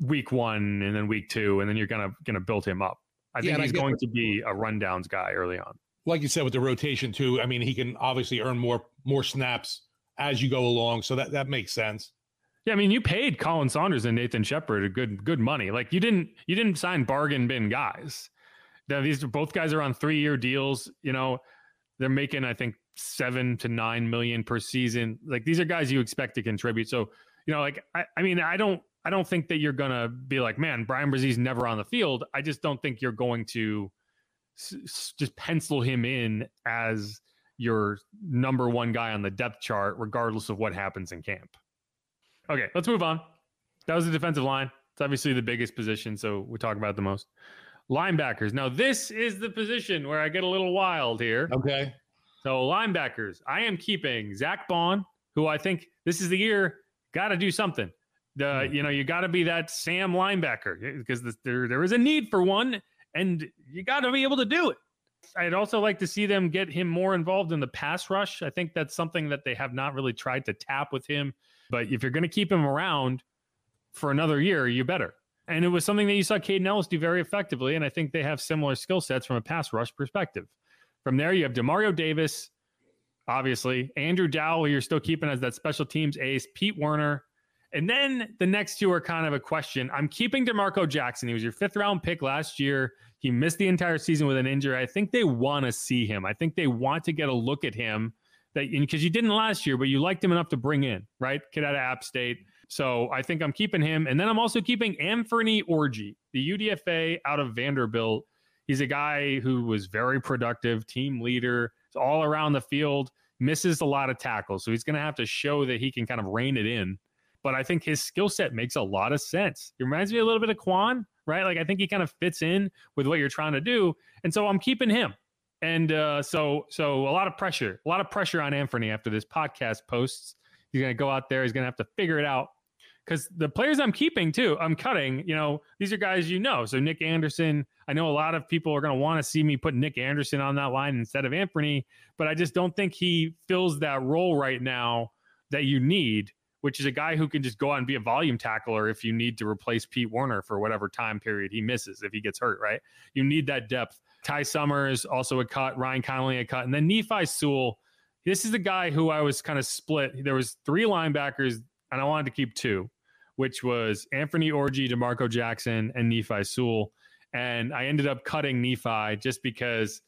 week one and then week two, and then you're gonna gonna build him up. I think I he's get- going to be a rundowns guy early on. Like you said with the rotation too. I mean, he can obviously earn more more snaps as you go along, so that that makes sense. Yeah, I mean, you paid Khalen Saunders and Nathan Shepherd a good good money. Like you didn't you didn't sign bargain bin guys. Now these both guys are on three year deals. You know, they're making I think seven to nine million per season. Like these are guys you expect to contribute. So you know, like I, I mean, I don't I don't think that you're gonna be like, man, Bryan Bresee's never on the field. I just don't think you're going to s- just pencil him in as your number one guy on the depth chart, regardless of what happens in camp. Okay, let's move on. That was the defensive line. It's obviously the biggest position, so we talk about the most. Linebackers. Now, this is the position where I get a little wild here. Okay. So, linebackers, I am keeping Zack Baun, who I think this is the year, got to do something. The, hmm. you know, you got to be that Sam linebacker because there, there is a need for one, and you got to be able to do it. I'd also like to see them get him more involved in the pass rush. I think that's something that they have not really tried to tap with him. But if you're going to keep him around for another year, you better. And it was something that you saw Kaden Elliss do very effectively. And I think they have similar skill sets from a pass rush perspective. From there, you have Demario Davis, obviously, Andrew Dowell, you're still keeping as that special teams ace, Pete Werner. And then the next two are kind of a question. I'm keeping D'Marco Jackson. He was your fifth round pick last year. He missed the entire season with an injury. I think they want to see him. I think they want to get a look at him that because you didn't last year, but you liked him enough to bring in, right? Kid out of App State. So I think I'm keeping him. And then I'm also keeping Anthony Orji, the UDFA out of Vanderbilt. He's a guy who was very productive, team leader, all around the field, misses a lot of tackles. So he's going to have to show that he can kind of rein it in. But I think his skill set makes a lot of sense. He reminds me a little bit of Kwon, right? Like I think he kind of fits in with what you're trying to do, and so I'm keeping him. And uh, so, so a lot of pressure, a lot of pressure on Anthony after this podcast posts. He's going to go out there. He's going to have to figure it out because the players I'm keeping too, I'm cutting. You know, these are guys you know. So Nick Anderson, I know a lot of people are going to want to see me put Nick Anderson on that line instead of Anthony, but I just don't think he fills that role right now that you need, which is a guy who can just go out and be a volume tackler if you need to replace Pete Werner for whatever time period he misses if he gets hurt. Right? You need that depth. Ty Summers also a cut, Ryan Connelly a cut, and then Nephi Sewell. This is the guy who I was kind of split. There was three linebackers, and I wanted to keep two which was Anthony Orji, D'Marco Jackson, and Nephi Sewell. And I ended up cutting Nephi just because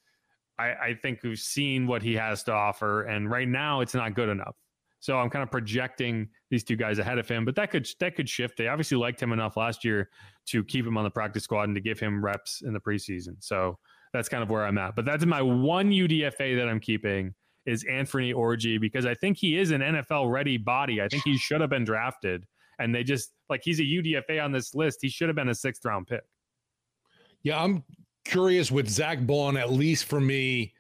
I, I, think we've seen what he has to offer. And right now it's not good enough. So I'm kind of projecting these two guys ahead of him, but that could that could shift. They obviously liked him enough last year to keep him on the practice squad and to give him reps in the preseason. So that's kind of where I'm at. But that's my one UDFA that I'm keeping is Anthony Orji because I think he is an NFL ready body. I think he should have been drafted and they just like he's a UDFA on this list. He should have been a sixth round pick. Yeah, I'm curious with Zack Baun. At least for me,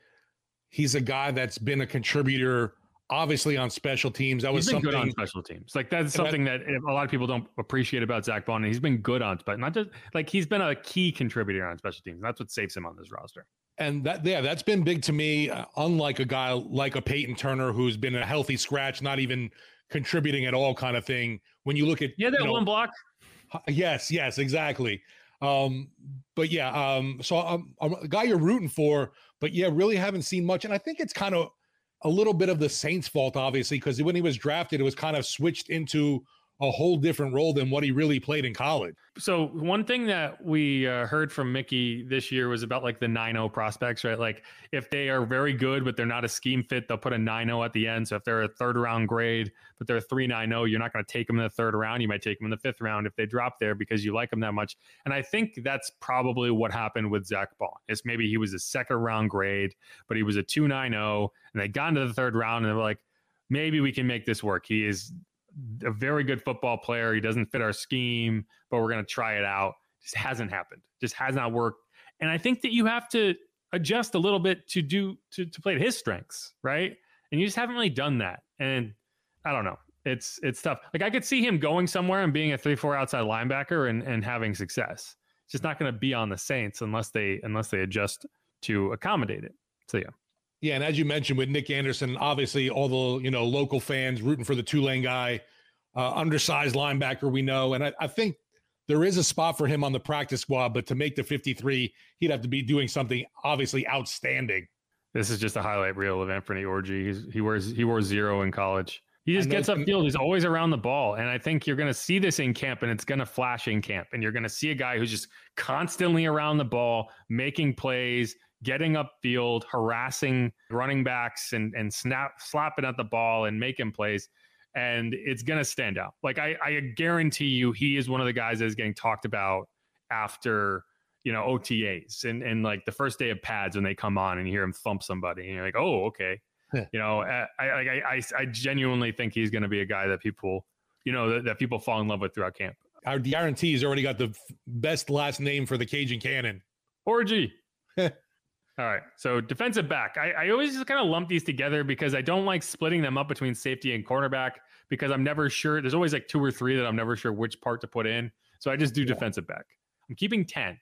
he's a guy that's been a contributor. Obviously on special teams, that he's was been something good on special teams. Like that's something that, that a lot of people don't appreciate about Zack Baun. He's been good on, but not just like he's been a key contributor on special teams. That's what saves him on this roster and that yeah that's been big to me uh, unlike a guy like a peyton turner who's been a healthy scratch not even contributing at all kind of thing when you look at yeah that you know, one block yes yes exactly um but yeah um so I'm, I'm a guy you're rooting for but yeah really haven't seen much and i think it's kind of a little bit of the saints fault obviously because when he was drafted it was kind of switched into a whole different role than what he really played in college. So one thing that we uh, heard from Mickey this year was about like the 9-0 prospects, right? Like if they are very good, but they're not a scheme fit, they'll put a 9-0 at the end. So if they're a third round grade, but they're 3-9-0, you're not going to take them in the third round. You might take them in the fifth round if they drop there because you like them that much. And I think that's probably what happened with Zack Baun. Is maybe he was a second round grade, but he was a 2-9-0 and they got into the third round and they were like, maybe we can make this work. He is a very good football player. He doesn't fit our scheme, but we're going to try it out. Just hasn't happened. Just has not worked. And I think that you have to adjust a little bit to do to to play to his strengths, right? And you just haven't really done that. And I don't know. It's it's tough. Like I could see him going somewhere and being a three four outside linebacker and and having success. It's just not going to be on the Saints unless they unless they adjust to accommodate it. So yeah. Yeah, and as you mentioned with Nick Anderson, obviously all the you know local fans rooting for the Tulane guy, uh, undersized linebacker we know, and I, I, think there is a spot for him on the practice squad. But to make the 53, he'd have to be doing something obviously outstanding. This is just a highlight reel of Anthony Orji. He's, he wears he wore zero in college. He just gets upfield. He's always around the ball. And I think you're going to see this in camp and it's going to flash in camp. And you're going to see a guy who's just constantly around the ball, making plays, getting upfield, harassing running backs and and snap slapping at the ball and making plays. And it's gonna stand out. Like I, I guarantee you, he is one of the guys that is getting talked about after you know OTAs and and like the first day of pads when they come on and you hear him thump somebody and you're like, oh okay, you know, I I I, I genuinely think he's going to be a guy that people you know that, that people fall in love with throughout camp. Our guarantees already got the best last name for the Cajun Cannon. Orgy. All right. So defensive back. I, I always just kind of lump these together because I don't like splitting them up between safety and cornerback because I'm never sure. There's always like two or three that I'm never sure which part to put in. So I just do yeah. defensive back. I'm keeping 10.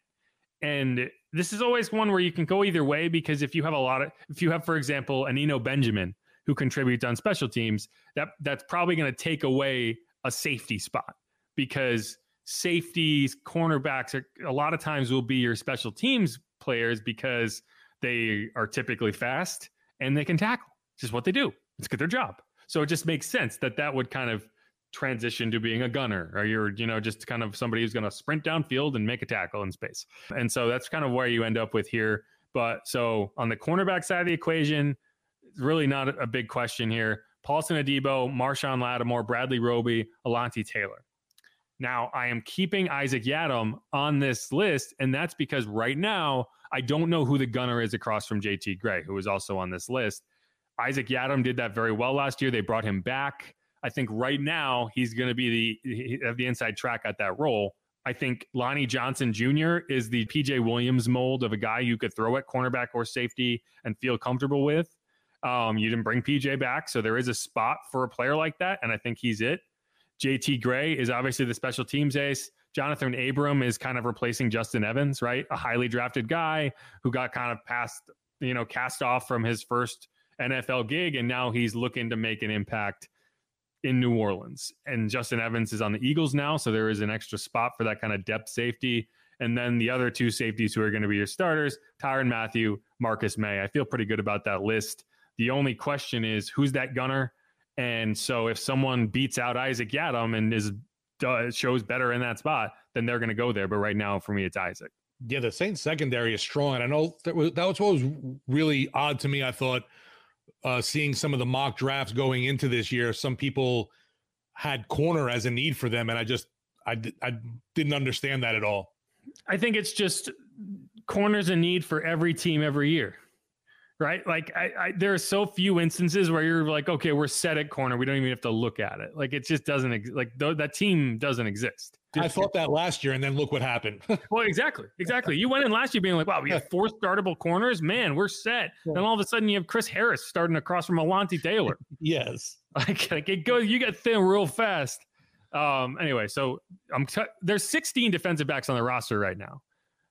And this is always one where you can go either way because if you have a lot of, if you have, for example, an Eno Benjamin who contributes on special teams, that that's probably going to take away a safety spot because safeties, cornerbacks are, a lot of times will be your special teams players because – they are typically fast and they can tackle. It's just what they do. It's good their job. So it just makes sense that that would kind of transition to being a gunner or you're, you know, just kind of somebody who's going to sprint downfield and make a tackle in space. And so that's kind of where you end up with here. But so on the cornerback side of the equation, it's really not a big question here. Paulson Adebo, Marshon Lattimore, Bradley Roby, Alontae Taylor. Now, I am keeping Isaac Yiadom on this list, and that's because right now I don't know who the gunner is across from JT Gray, who is also on this list. Isaac Yiadom did that very well last year. They brought him back. I think right now he's going to be the have the inside track at that role. I think Lonnie Johnson Jr. is the PJ Williams mold of a guy you could throw at cornerback or safety and feel comfortable with. Um, you didn't bring PJ back, so there is a spot for a player like that, and I think he's it. JT Gray is obviously the special teams ace. Johnathan Abram is kind of replacing Justin Evans, right? A highly drafted guy who got kind of passed, you know, cast off from his first NFL gig, and now he's looking to make an impact in New Orleans. And Justin Evans is on the Eagles now, so there is an extra spot for that kind of depth safety. And then the other two safeties who are going to be your starters, Tyrann Mathieu, Marcus Maye. I feel pretty good about that list. The only question is who's that gunner? And so if someone beats out Isaac Yiadom and is uh, shows better in that spot, then they're going to go there. But right now, for me, it's Isaac. Yeah, the Saints secondary is strong, and I know that was that was what was really odd to me. I thought uh, seeing some of the mock drafts going into this year, some people had corner as a need for them, and I just I I didn't understand that at all. I think it's just corners a need for every team every year right? Like I, I, there are so few instances where you're like, okay, we're set at corner. We don't even have to look at it. Like it just doesn't ex- like th- that team doesn't exist. I thought that last year, and then look what happened. well, exactly, exactly. You went in last year being like, wow, we have four startable corners. Man, we're set. Then all of a sudden, you have Chris Harris starting across from Alontae Taylor. yes, like, like it goes. You get thin real fast. Um. Anyway, so I'm t- there's 16 defensive backs on the roster right now.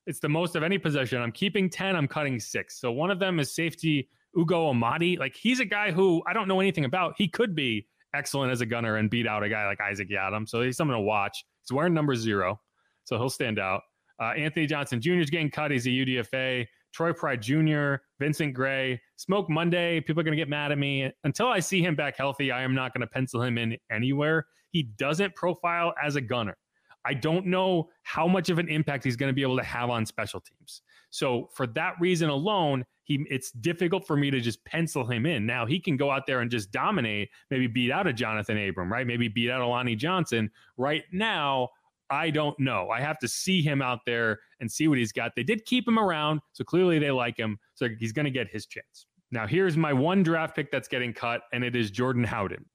It's the most of any possession. I'm keeping 10, I'm cutting six. So one of them is safety Ugo Amadi. Like he's a guy who I don't know anything about. He could be excellent as a gunner and beat out a guy like Isaac Yiadom. So he's someone to watch. He's wearing number zero, so he'll stand out. Uh, Anthony Johnson Jr. is getting cut. He's a UDFA. Troy Pride Jr., Vincent Gray, Smoke Monday. People are going to get mad at me. Until I see him back healthy, I am not going to pencil him in anywhere. He doesn't profile as a gunner. I don't know how much of an impact he's going to be able to have on special teams. So for that reason alone, he it's difficult for me to just pencil him in. Now he can go out there and just dominate, maybe beat out a Johnathan Abram, right? Maybe beat out a Lonnie Johnson. Right now, I don't know. I have to see him out there and see what he's got. They did keep him around, so clearly they like him. So he's going to get his chance. Now here's my one draft pick that's getting cut, and it is Jordan Howden.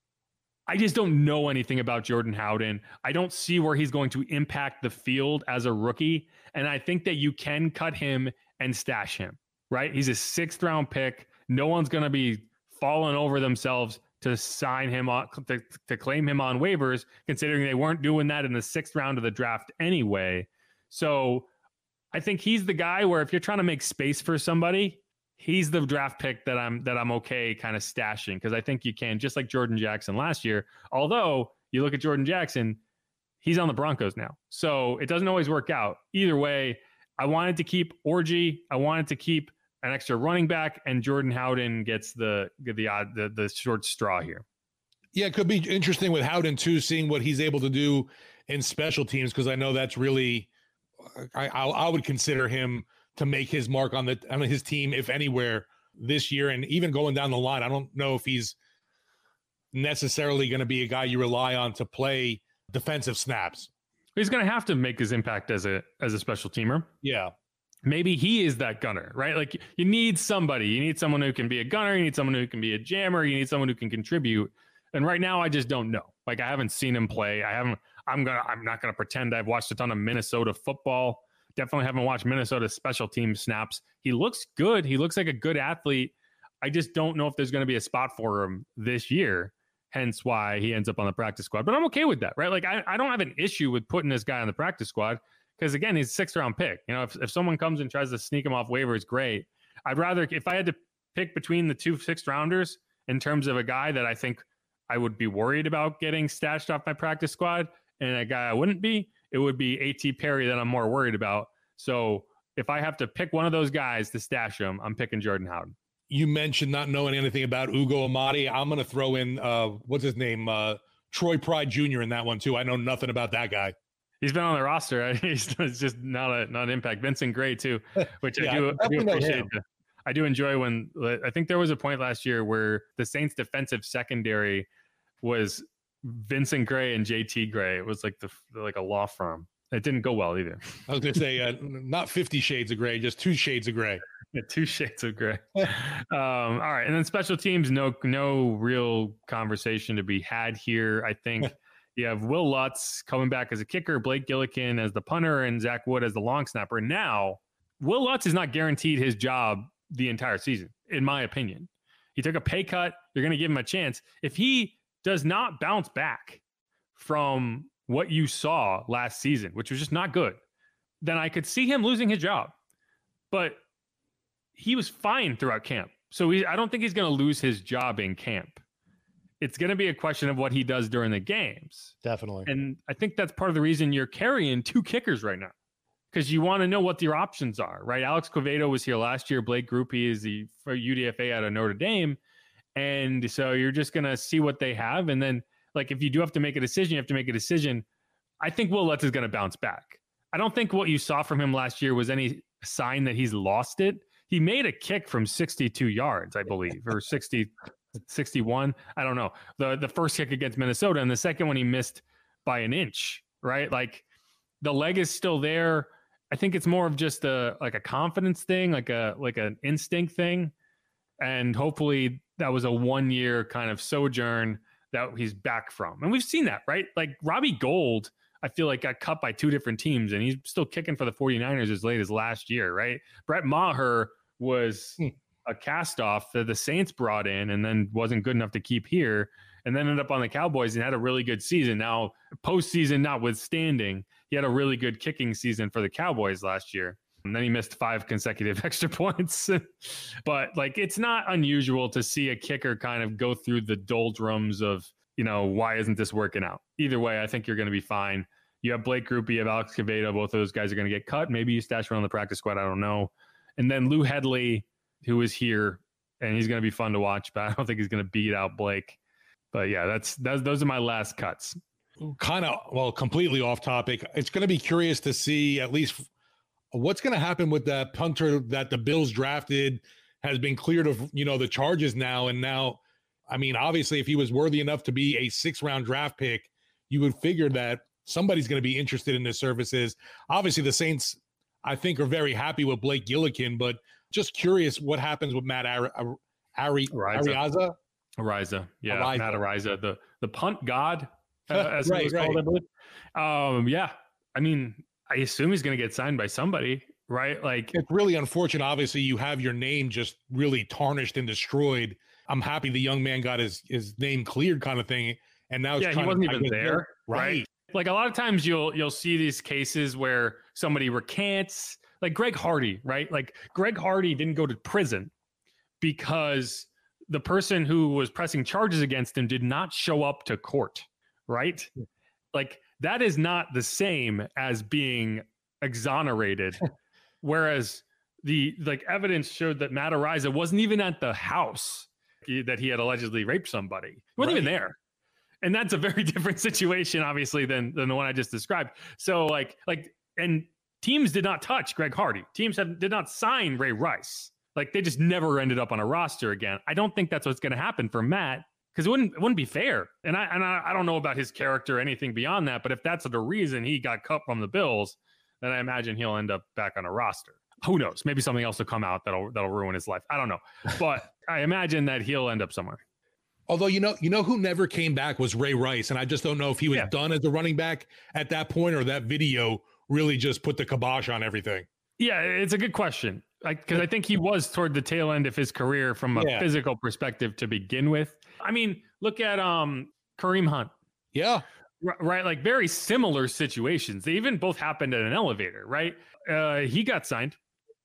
I just don't know anything about Jordan Howden. I don't see where he's going to impact the field as a rookie. And I think that you can cut him and stash him, right? He's a sixth round pick. No one's going to be falling over themselves to sign him on, to, to claim him on waivers, considering they weren't doing that in the sixth round of the draft anyway. So I think he's the guy where if you're trying to make space for somebody, he's the draft pick that I'm that I'm okay kind of stashing because I think you can just like Jordan Jackson last year. Although you look at Jordan Jackson, he's on the Broncos now, so it doesn't always work out. Either way, I wanted to keep Orji. I wanted to keep an extra running back, and Jordan Howden gets the the odd the, the short straw here. Yeah, it could be interesting with Howden too, seeing what he's able to do in special teams because I know that's really I, I I would consider him to make his mark on the on his team, if anywhere, this year, and even going down the line. I don't know if he's necessarily going to be a guy you rely on to play defensive snaps. He's going to have to make his impact as a as a special teamer. Yeah. Maybe he is that gunner, right? Like you need somebody. You need someone who can be a gunner. You need someone who can be a jammer. You need someone who can contribute. And right now, I just don't know. Like I haven't seen him play. I haven't. I'm gonna. I'm not gonna pretend I've watched a ton of Minnesota football. Definitely haven't watched Minnesota special team snaps. He looks good. He looks like a good athlete. I just don't know if there's going to be a spot for him this year. Hence why he ends up on the practice squad. But I'm okay with that, right? Like I, I don't have an issue with putting this guy on the practice squad because again, he's a sixth round pick. You know, if, if someone comes and tries to sneak him off waivers, great. I'd rather if I had to pick between the two sixth rounders in terms of a guy that I think I would be worried about getting stashed off my practice squad and a guy I wouldn't be, it would be A.T. Perry that I'm more worried about. So if I have to pick one of those guys to stash him, I'm picking Jordan Howden. You mentioned not knowing anything about Ugo Amadi. I'm going to throw in uh, what's his name, uh, Troy Pride Jr. in that one too. I know nothing about that guy. He's been on the roster. He's just not a not an impact. Vincent Gray too, which yeah, I do, I do appreciate. I do enjoy when I think there was a point last year where the Saints defensive secondary was Vincent Gray and JT Gray. It was like the like a law firm. It didn't go well either. I was going to say uh, not Fifty Shades of Gray, just two shades of gray. Yeah, two shades of gray. um, all right, and then special teams, no no real conversation to be had here. I think you have Wil Lutz coming back as a kicker, Blake Gillikin as the punter, and Zach Wood as the long snapper. Now, Wil Lutz is not guaranteed his job the entire season, in my opinion. He took a pay cut. You're going to give him a chance. If he does not bounce back from what you saw last season, which was just not good, then I could see him losing his job. But he was fine throughout camp. So he, I don't think he's going to lose his job in camp. It's going to be a question of what he does during the games. Definitely. And I think that's part of the reason you're carrying two kickers right now because you want to know what your options are, right? Alex Quevedo was here last year. Blake Grupe is the for UDFA out of Notre Dame. And so you're just going to see what they have. And then, like, if you do have to make a decision, you have to make a decision. I think Wil Lutz is going to bounce back. I don't think what you saw from him last year was any sign that he's lost it. He made a kick from 62 yards, I believe, or 60, 61. I don't know. The the first kick against Minnesota and the second one he missed by an inch, right? Like the leg is still there. I think it's more of just a like a confidence thing, like a like an instinct thing. And hopefully that was a one year kind of sojourn that he's back from. And we've seen that, right? Like Robbie Gould, I feel like got cut by two different teams and he's still kicking for the 49ers as late as last year, right? Brett Maher was hmm. a cast off that the Saints brought in and then wasn't good enough to keep here and then ended up on the Cowboys and had a really good season. Now, postseason notwithstanding, he had a really good kicking season for the Cowboys last year. And then he missed five consecutive extra points. but like, it's not unusual to see a kicker kind of go through the doldrums of you know, why isn't this working out? Either way, I think you're going to be fine. You have Blake Grupe, you have Alex Quevedo. Both of those guys are going to get cut. Maybe you stash around the practice squad. I don't know. And then Lou Hedley, who is here, and he's going to be fun to watch, but I don't think he's going to beat out Blake. But yeah, that's, that's those are my last cuts. Kind of, well, completely off topic. It's going to be curious to see at least what's going to happen with that punter that the Bills drafted has been cleared of, you know, the charges now. And now I mean, obviously, if he was worthy enough to be a six round draft pick, you would figure that somebody's going to be interested in his services. Obviously, the Saints, I think, are very happy with Blake Gillikin, but just curious what happens with Matt Ari- Ari- Araiza. Ariza, yeah, Ariza. Matt Ariza, the the punt god, uh, as right, was called, right. I Um, yeah, I mean, I assume he's going to get signed by somebody, right? Like, it's really unfortunate. Obviously, you have your name just really tarnished and destroyed I'm happy the young man got his his name cleared, kind of thing. And now yeah, he wasn't of, even there, right? right? Like a lot of times you'll you'll see these cases where somebody recants, like Greg Hardy, right? Like Greg Hardy didn't go to prison because the person who was pressing charges against him did not show up to court, right? Like that is not the same as being exonerated. Whereas the like evidence showed that Matt Araiza wasn't even at the house that he had allegedly raped somebody. He wasn't right. even there. And that's a very different situation, obviously, than than the one I just described. So, like, like, and teams did not touch Greg Hardy. Teams have, did not sign Ray Rice. Like, they just never ended up on a roster again. I don't think that's what's going to happen for Matt because it wouldn't it wouldn't be fair. And I and I, I don't know about his character or anything beyond that. But if that's the reason he got cut from the Bills, then I imagine he'll end up back on a roster who knows? Maybe something else will come out that'll that'll ruin his life. I don't know, but I imagine that he'll end up somewhere. Although you know, you know who never came back was Ray Rice, and I just don't know if he was yeah. done as a running back at that point, or that video really just put the kibosh on everything. Yeah, it's a good question because I, I, think he was toward the tail end of his career from a yeah. physical perspective to begin with. I mean, look at um Kareem Hunt. Yeah. right, like very similar situations. They even both happened at an elevator, right? Uh, he got signed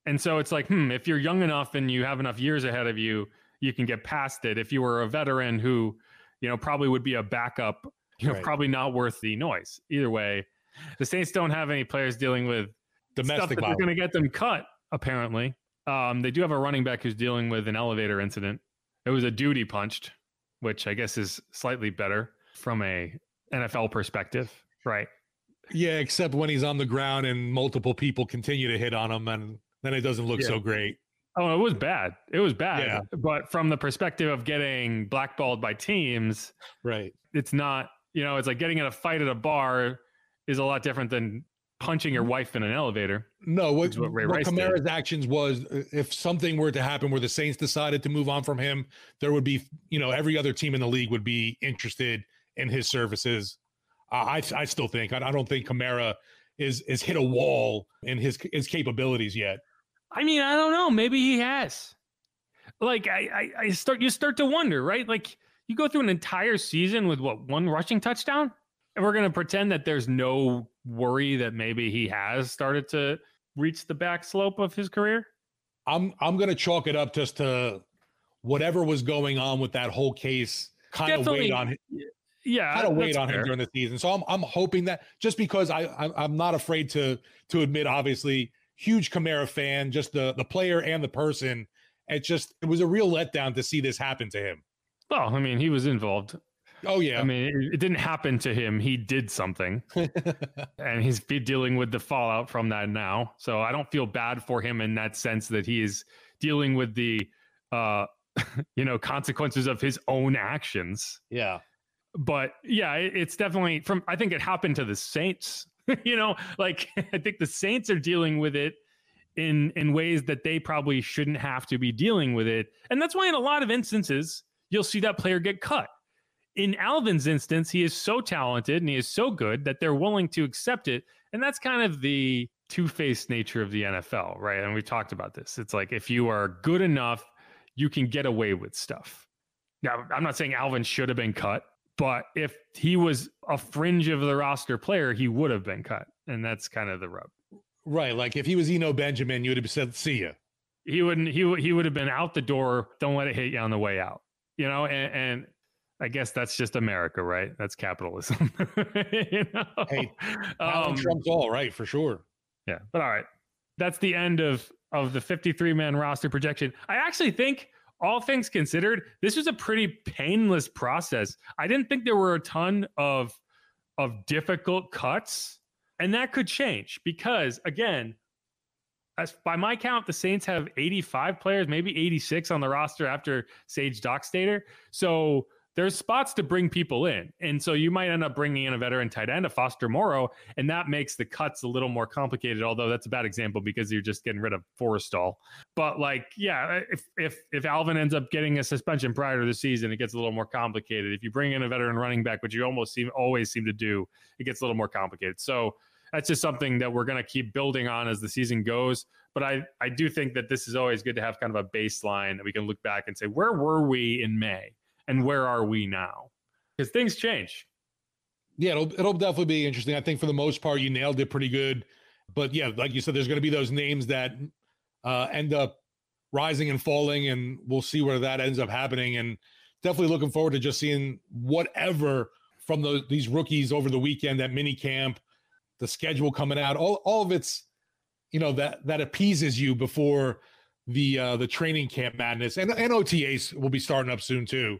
and so it's like, hmm, if you're young enough and you have enough years ahead of you, you can get past it. If you were a veteran who, you know, probably would be a backup, you know, right. probably not worth the noise. Either way, the Saints don't have any players dealing with domestic stuff going to get them cut. Apparently, um, they do have a running back who's dealing with an elevator incident. It was a duty punched, which I guess is slightly better from a NFL perspective, right? Yeah, except when he's on the ground and multiple people continue to hit on him and then it doesn't look yeah. so great. Oh, it was bad. It was bad. Yeah. But from the perspective of getting blackballed by teams, right? It's not, you know, it's like getting in a fight at a bar is a lot different than punching your wife in an elevator. No, what, what Ray what Rice did. Kamara's actions was uh, if something were to happen where the Saints decided to move on from him, there would be, you know, every other team in the league would be interested in his services. Uh, I I still think I, I don't think Kamara is is hit a wall in his his capabilities yet. I mean, I don't know. Maybe he has. Like I, I, I start you start to wonder, right? Like you go through an entire season with what one rushing touchdown, and we're gonna pretend that there's no worry that maybe he has started to reach the back slope of his career. I'm I'm gonna chalk it up just to whatever was going on with that whole case kind of weighed on him. Yeah, kind of weighed on him during the season. So I'm I'm hoping that just because I I'm, not afraid to to admit, obviously, huge Kamara fan, just the the player and the person. It just it was a real letdown to see this happen to him. Well, I mean, he was involved. Oh yeah, I mean, it, it didn't happen to him. He did something, and he's be dealing with the fallout from that now. So I don't feel bad for him in that sense that he is dealing with the, uh, you know, consequences of his own actions. yeah. But yeah, it, it's definitely from. I think it happened to the Saints. you know, like I think the Saints are dealing with it in in ways that they probably shouldn't have to be dealing with it, and that's why in a lot of instances you'll see that player get cut in Alvin's instance, he is so talented and he is so good that they're willing to accept it. And that's kind of the two faced nature of the NFL, right? And we've talked about this. It's like if you are good enough, you can get away with stuff. Now, I'm not saying Alvin should have been cut, but if he was a fringe of the roster player, he would have been cut. And that's kind of the rub. Right. Like if he was Eno Benjamin, you would have said, "See ya." He wouldn't, he, would- he would have been out the door. Don't let it hit you on the way out, you know? And, and I guess that's just America, right? That's capitalism. you know? Hey, Um, trumps all, right? For sure. yeah, but all right, that's the end of of the 53 man roster projection. I actually think, all things considered, this was a pretty painless process. I didn't think there were a ton of of difficult cuts, and that could change because again. As by my count, the Saints have 85 players, maybe 86 on the roster after Sage Doxtater. So there's spots to bring people in. And so you might end up bringing in a veteran tight end, a Foster Moreau, and that makes the cuts a little more complicated, although that's a bad example because you're just getting rid of Forristall. But like, yeah, if if if Alvin ends up getting a suspension prior to the season, it gets a little more complicated. If you bring in a veteran running back, which you almost seem always seem to do, it gets a little more complicated. So that's just something that we're going to keep building on as the season goes. But I, I do think that this is always good to have kind of a baseline that we can look back and say, where were we in May and where are we now? Because things change. Yeah, it'll it'll definitely be interesting. I think for the most part, you nailed it pretty good. But yeah, like you said, there's going to be those names that uh, end up rising and falling, and we'll see where that ends up happening. And definitely looking forward to just seeing whatever from these rookies over the weekend at mini camp, the schedule coming out, all all of it's you know that that appeases you before the uh the training camp madness and, and OTAs will be starting up soon too.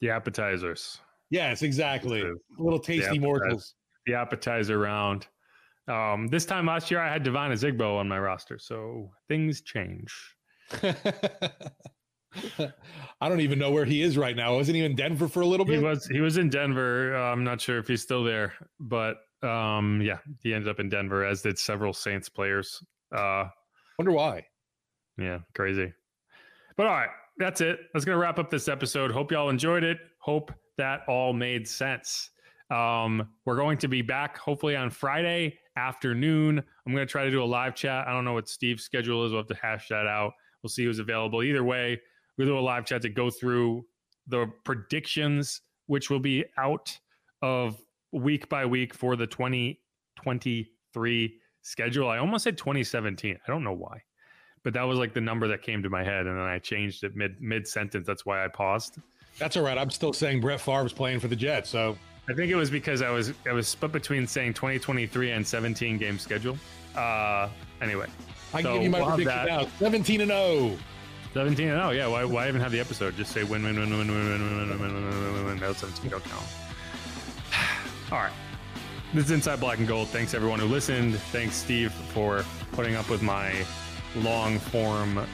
The appetizers. Yes, exactly. The- Little tasty appetizer. morsels. The appetizer round. Um, this time last year, I had Devine Ozigbo on my roster, so things change. I don't even know where he is right now. Wasn't he in Denver for a little bit? He was he was in Denver. Uh, I'm not sure if he's still there, but um, yeah, he ended up in Denver, as did several Saints players. Uh, Wonder why. Yeah, crazy. But all right, that's it. That's gonna wrap up this episode. Hope y'all enjoyed it. Hope that all made sense. Um, we're going to be back hopefully on Friday afternoon. I'm gonna try to do a live chat. I don't know what Steve's schedule is. We'll have to hash that out. We'll see who's available. Either way, we'll do a live chat to go through the predictions, which will be out of week by week for the 2023 schedule. I almost said 2017. I don't know why but that was like the number that came to my head, and then I changed it mid mid sentence. That's why I paused. That's all right. I'm still saying Brett Favre's playing for the Jets. So I think it was because I was I was split between saying 2023 and 17 game schedule. Uh, anyway, I can So give you my we'll prediction now. 17 and oh. 0. 17 and oh yeah. Why why even have the episode? Just say win win win win win win win win win win win win win. No 17 don't count. All right. This is Inside Black and Gold. Thanks everyone who listened. Thanks Steve for putting up with my long form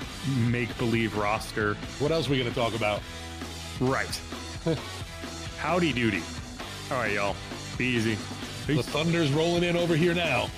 make believe roster. What else are we going to talk about? Right. Howdy doody. All right, y'all. Be easy. The Thunder's rolling in over here now.